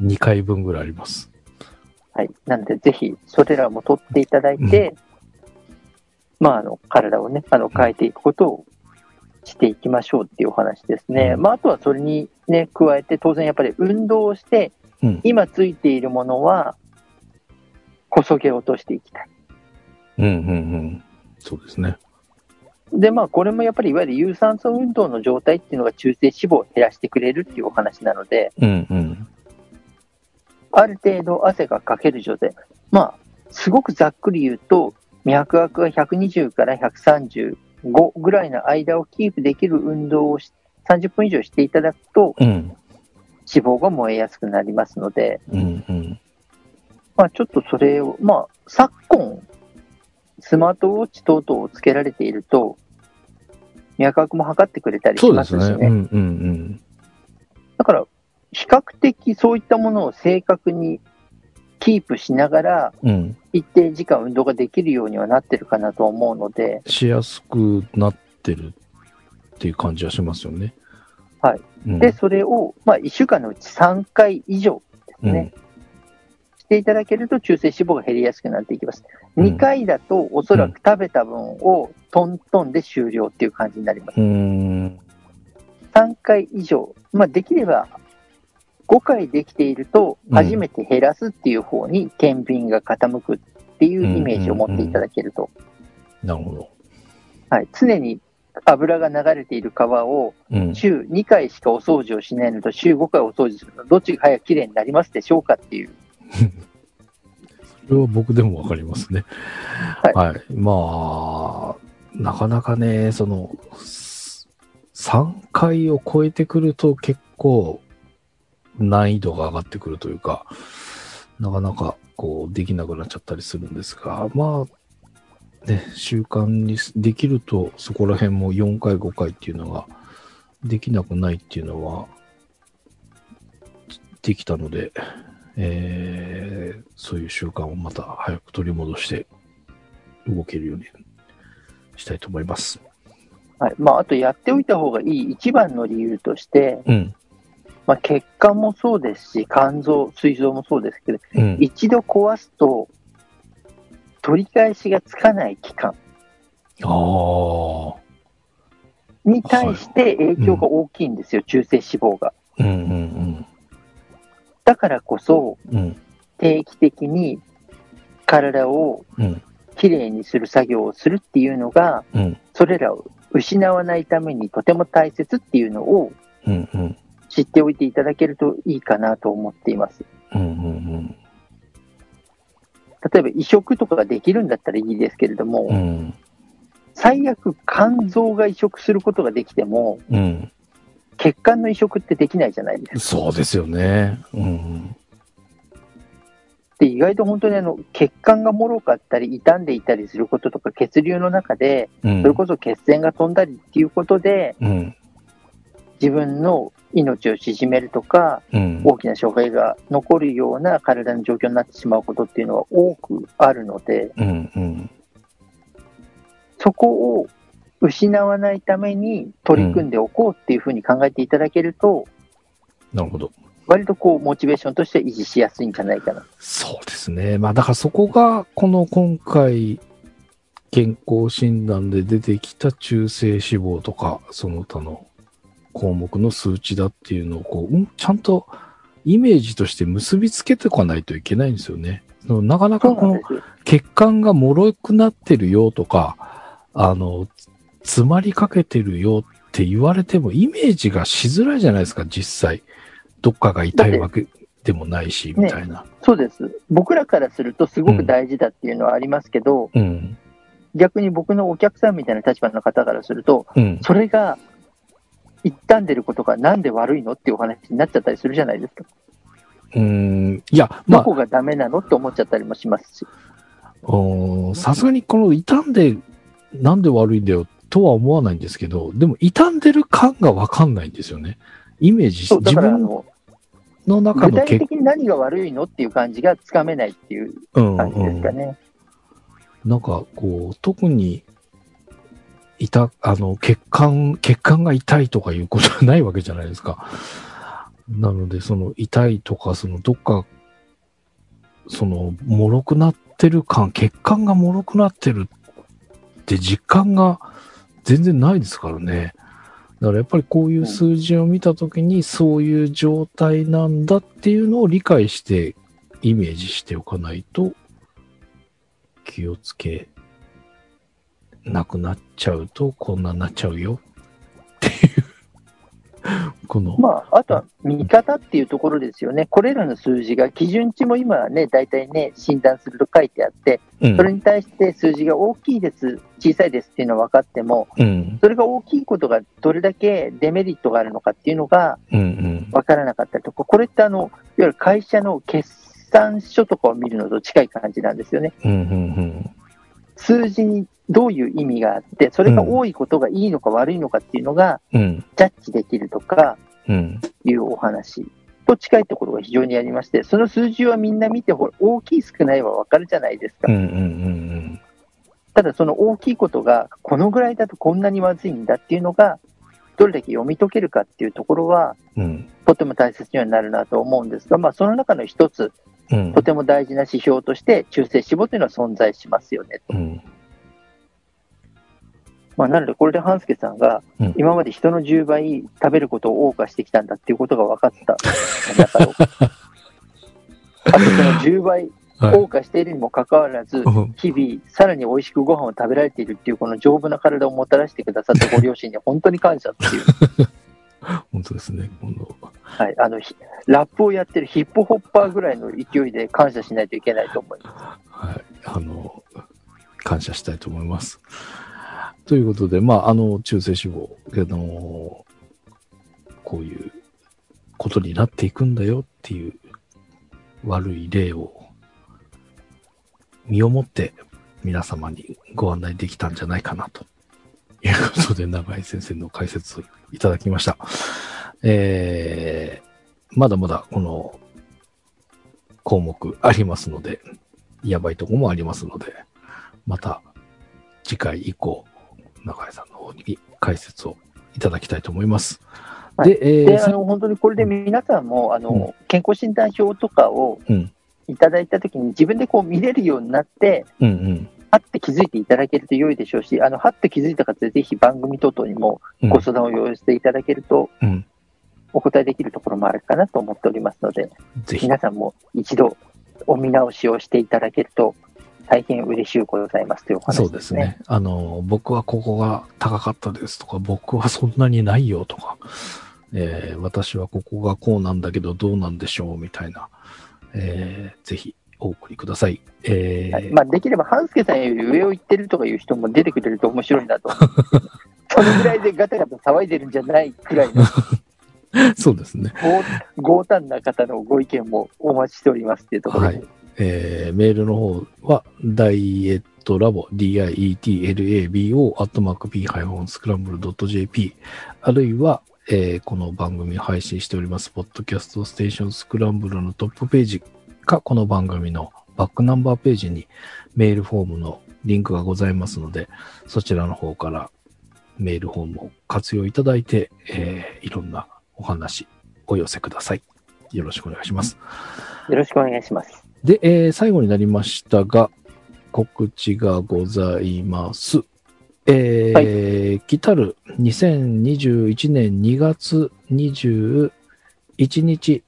2回分ぐらいあります。はい。なので、ぜひ、それらも取っていただいて、まあ、あの、体をね、あの、変えていくことをしていきましょうっていうお話ですね。うんまあ、あとはそれにね、加えて、当然やっぱり運動をして、うん。今ついているものは、こそげ落としていきたい。うんうんうん。そうですね。で、まあ、これもやっぱりいわゆる有酸素運動の状態っていうのが中性脂肪を減らしてくれるっていうお話なので、うんうん。ある程度汗がかける状態。まあ、すごくざっくり言うと、脈拍が120から135ぐらいの間をキープできる運動をし30分以上していただくと、うん。脂肪が燃えやすくなりますので、うんうん。まあ、ちょっとそれを、まあ、昨今、スマートウォッチ等々をつけられていると、脈拍も測ってくれたりしますしね。うんうんうん。だから、比較的そういったものを正確にキープしながら、うん。一定時間運動ができるようにはなってるかなと思うので、しやすくなってるっていう感じはしますよね。はい。うん、で、それを、まあ、1週間のうち3回以上ですね、していただけると中性脂肪が減りやすくなっていきます。うん2回だと、おそらく食べた分をトントンで終了っていう感じになります。うん。うん。3回以上、まあ、できれば5回できていると、うん初めて減らすっていう方に天秤が傾くっていうイメージを持っていただけると、なるほど。はい、常に油が流れている皮をうん。週2回しかお掃除をしないのと週5回お掃除するのどっちが早くきれいになりますでしょうかっていう、それは僕でもわかりますね。はいはい。まあ、なかなかね、その、す3回を超えてくると結構難易度が上がってくるというか、なかなかこう、できなくなっちゃったりするんですが、まあ、ね、習慣にできると、そこら辺も4回、5回っていうのが、できなくないっていうのは、できたので、えー、そういう習慣をまた早く取り戻して動けるようにしたいと思います。はい。まあ、あとやっておいた方がいい一番の理由として、うん。まあ、血管もそうですし、肝臓、膵臓もそうですけど、うん。一度壊すと、取り返しがつかない期間ああ。に対して影響が大きいんですよ、中性脂肪が。うんうんだからこそ、うん。うん。定期的に体をうん。きれいにする作業をするっていうのが、うん。それらを失わないためにとても大切っていうのをうんうん。知っておいていただけるといいかなと思っています。うんうん例えば移植とかができるんだったらいいですけれども、うん。うん。最悪肝臓が移植することができても、うん。血管の移植ってできないじゃないですか。そうですよね。うん。で、意外と本当にあの血管が脆かったり、傷んでいたりすることとか、血流の中で、うん。それこそ血栓が飛んだりっていうことで、うん。自分の命を縮めるとか、うん。大きな障害が残るような体の状況になってしまうことっていうのは多くあるので、うん。うん。そこを失わないために取り組んでおこうっていうふうに考えていただけると、なるほど。割とこう、モチベーションとして維持しやすいんじゃないかな。そうですね。まあ、だからそこが、この今回、健康診断で出てきた中性脂肪とか、その他の項目の数値だっていうのを、こう、うんちゃんとイメージとして結びつけておかないといけないんですよね。なかなかこの。血管が脆くなってるよとか、あの、詰まりかけてるよって言われてもイメージがしづらいじゃないですか、実際。どっかが痛いわけでもないし、みたいな。そうです。僕らからするとすごく大事だっていうのはありますけど、うん。逆に僕のお客さんみたいな立場の方からすると、うん。それが傷んでることがなんで悪いのっていうお話になっちゃったりするじゃないですか。うーん。いや、まどこがダメなのって思っちゃったりもしますし。さすがにこの傷んで、なんで悪いんだよとは思わないんですけど、でも傷んでる感がわかんないんですよね。イメージし、自分からあの、の中具体的に何が悪いのっていう感じがつかめないっていううん感じですかうんね。なんかこう、特に、いた、あの、血管、血管が痛いとかいうことはないわけじゃないですか。なので、その痛いとか、そのどっか、その、脆くなってる感、血管が脆くなってるって実感が全然ないですからね。だからやっぱりこういう数字を見たときに、そういう状態なんだっていうのを理解して、イメージしておかないと、気をつけなくなっちゃうと、こんなになっちゃうよ。っていう、この、まあ、あとは見方っていうところですよね。これらの数字が基準値も今はね、大体ね、診断すると書いてあって、うん。それに対して数字が大きいです、小さいですっていうのは分かっても、うん、それが大きいことがどれだけデメリットがあるのかっていうのがうん、うん、分からなかったりとか、これってあの、いわゆる会社の決算書とかを見るのと近い感じなんですよね。うん、うん、数字にどういう意味があって、それが多いことがいいのか悪いのかっていうのがうん、ジャッジできるとかうん、いうお話と近いところが非常にありまして、その数字はみんな見て、ほら大きい少ないは分かるじゃないですか。ただその大きいことがこのぐらいだとこんなにまずいんだっていうのがどれだけ読み解けるかっていうところはうん、とても大切にはなるなと思うんですが、まあ、その中の一つうん。と、ても大事な指標として中性脂肪というのは存在しますよねと、うん、まあ、なのでこれで半助さんがうん。今まで人の10倍食べることを謳歌してきたんだっていうことが分かった。中をあとその10倍はい。謳歌しているにもかかわらず、うん。日々、さらに美味しくご飯を食べられているっていう、この丈夫な体をもたらしてくださったご両親に本当に感謝っていう、本当ですね。今度はい、あのひラップをやってるヒップホッパーぐらいの勢いで感謝しないといけないと思いまはい、あの、感謝したいと思います。ということで、まあ、あの、中性脂肪、あの、こういうことになっていくんだよっていう悪い例を身をもって皆様にご案内できたんじゃないかなということで、長井先生の解説をいただきました。えー、まだまだこの項目ありますので、やばいとこもありますので、また次回以降、中井さんの方に解説をいただきたいと思います。はい、で、えー、であの本当にこれで皆さんも、あの、うん、健康診断表とかをいただいたときに、自分でこう見れるようになって、うんうんはって気づいていただけると良いでしょうし、あのはって気づいた方でぜひ番組等々にもご相談を用意していただけると、うん、お答えできるところもあるかなと思っておりますので、皆さんも一度お見直しをしていただけると大変嬉しゅうございますというお話ですね。そうですね。あの、僕はここが高かったですとか、僕はそんなにないよとか、えー、私はここがこうなんだけどどうなんでしょうみたいな、えー、ぜひお送りください。えー、はい、まあ、できれば、半助さんより上を行ってるとかいう人も出てくれると面白いなと そのぐらいでガタガタ騒いでるんじゃないくらいの。そうですね。強胆な方のご意見もお待ちしておりますっていうところで。はいえー、メールの方は、ダイエットラボ、dietlabo、アットマーク p-scramble.jp、あるいは、えー、この番組を配信しております、ポッドキャストステーションスクランブルのトップページか、この番組のバックナンバーページにメールフォームのリンクがございますので、そちらの方からメールフォームを活用いただいて、えー、いろんなお話お寄せください。よろしくお願いします。よろしくお願いします。で、えー、最後になりましたが、告知がございます。えー、はい、来たる2021年2月21日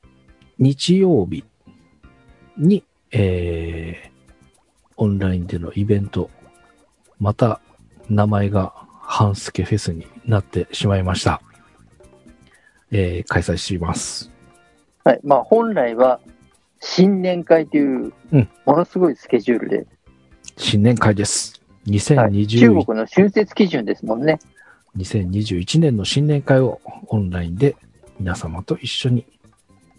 日曜日に、えー、オンラインでのイベント、また名前がハンスケフェスになってしまいました。えー、開催します。はい。まあ、本来は新年会という、ものすごいスケジュールで。うん、新年会です。2020、はい、中国の春節基準ですもんね。2021年の新年会をオンラインで皆様と一緒に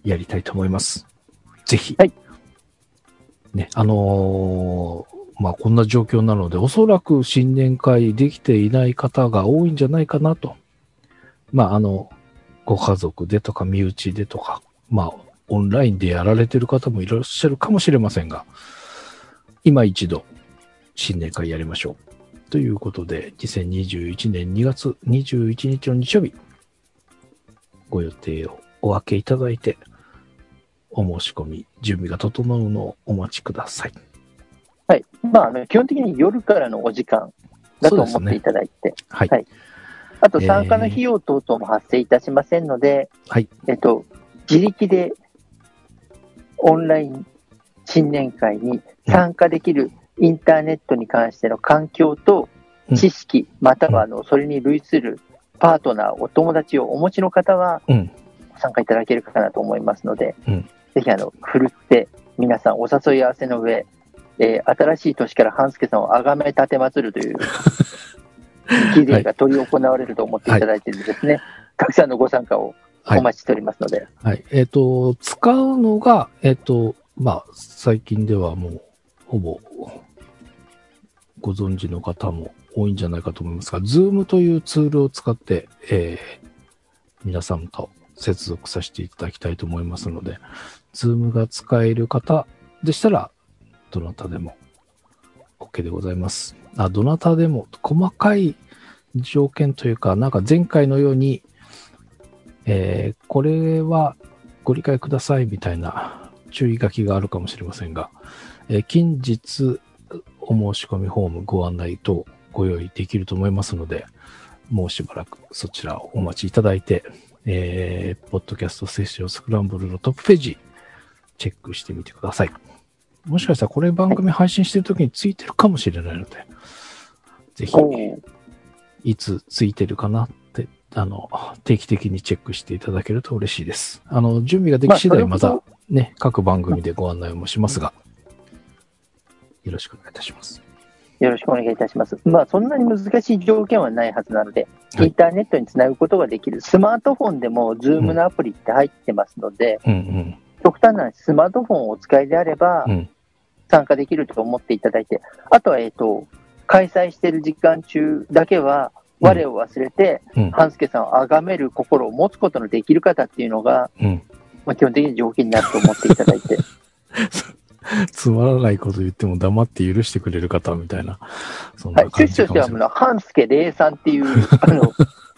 やりたいと思います。ぜひ。はい。ね、あのー、まあ、こんな状況なので、おそらく新年会できていない方が多いんじゃないかなと。まあ、あの、ご家族でとか身内でとか、まあ、オンラインでやられてる方もいらっしゃるかもしれませんが、今一度、新年会やりましょう。ということで、2021年2月21日の日曜日、ご予定をお分けいただいて、お申し込み、準備が整うのをお待ちください。はい。まあ、あの基本的に夜からのお時間だと思っていただいて、ね、はい、はい。あと、参加の費用等々も発生いたしませんので、えー、はい。えっと、自力でオンライン新年会に参加できるインターネットに関しての環境と知識、またはあのそれに類するパートナー、お友達をお持ちの方は参加いただけるかなと思いますので、ぜひあのふるって皆さんお誘い合わせの上、えー、新しい年から半助さんをあがめ立てまつるという 儀礼が執り行われると思っていただいてですね、はい、たくさんのご参加をお待ちしておりますので。はい。はい、えっ、ー、と、使うのが、えっ、ー、と、まあ、最近ではもう、ほぼ、ご存知の方も多いんじゃないかと思いますが、Zoom というツールを使って、えー、皆さんと接続させていただきたいと思いますので、Zoom が使える方でしたら、どなたでも OK でございます。あ、どなたでも細かい条件というか、なんか前回のように、えー、これはご理解くださいみたいな注意書きがあるかもしれませんが、えー、近日お申し込みフォームご案内とご用意できると思いますので、もうしばらくそちらをお待ちいただいて、えー、ポッドキャストセッションスクランブルのトップページ、チェックしてみてください。もしかしたらこれ番組配信してるときについてるかもしれないので、ぜひ、いつついてるかなって、あの、定期的にチェックしていただけると嬉しいです。あの、準備ができ次第またね、各番組でご案内もしますが、よろしくお願いいたします。よろしくお願いいたします。まあ、そんなに難しい条件はないはずなので、インターネットにつなぐことができる、スマートフォンでも Zoom のアプリって入ってますので、うんうん、極端なスマートフォンをお使いであれば、うん、参加できると思っていただいて、あとは、えっ、と、開催している時間中だけは、我を忘れて、うん。半助さんを崇める心を持つことのできる方っていうのが、うん。まあ、基本的に条件になると思っていただいて、つまらないこと言っても黙って許してくれる方みたいな、そんは、ない。感趣旨としては、半助霊さんっていう、あの、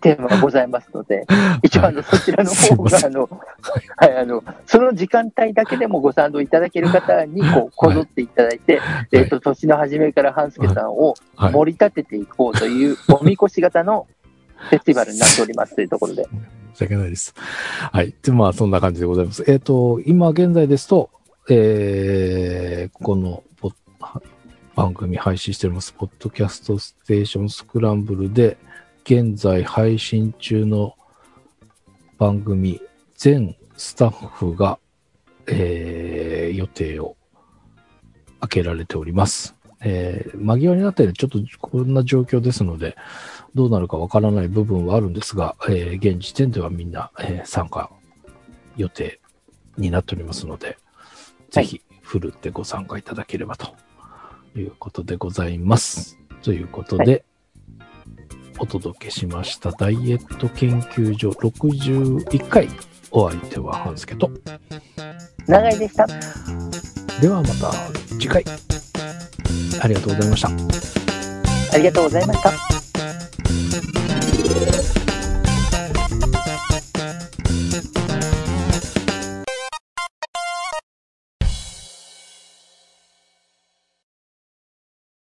テーマがございますので、一応、あの、そちらの方が、あの、はい、あの、その時間帯だけでもご賛同いただける方に、こう、こぞっていただいて、えっ、と、年の初めから半助さんをはい。盛り立てていこうという、おみこし型の フェスティバルになっておりますというところで。申し訳ないです。はい。で、まあ、そんな感じでございます。えっ、と、今現在ですと、えー、この番組配信しております、ポッドキャストステーションスクランブルで、現在配信中の番組、全スタッフが、えー、予定を開けられております。えー、間際になって、ちょっとこんな状況ですので、どうなるかわからない部分はあるんですが、えー現時点ではみんな、えー参加予定になっておりますので、ぜひ、ふるってご参加いただければということでございます。ということで、お届けしましたダイエット研究所61回お相手は半助と、長井でした。ではまた次回、ありがとうございました。ありがとうございました。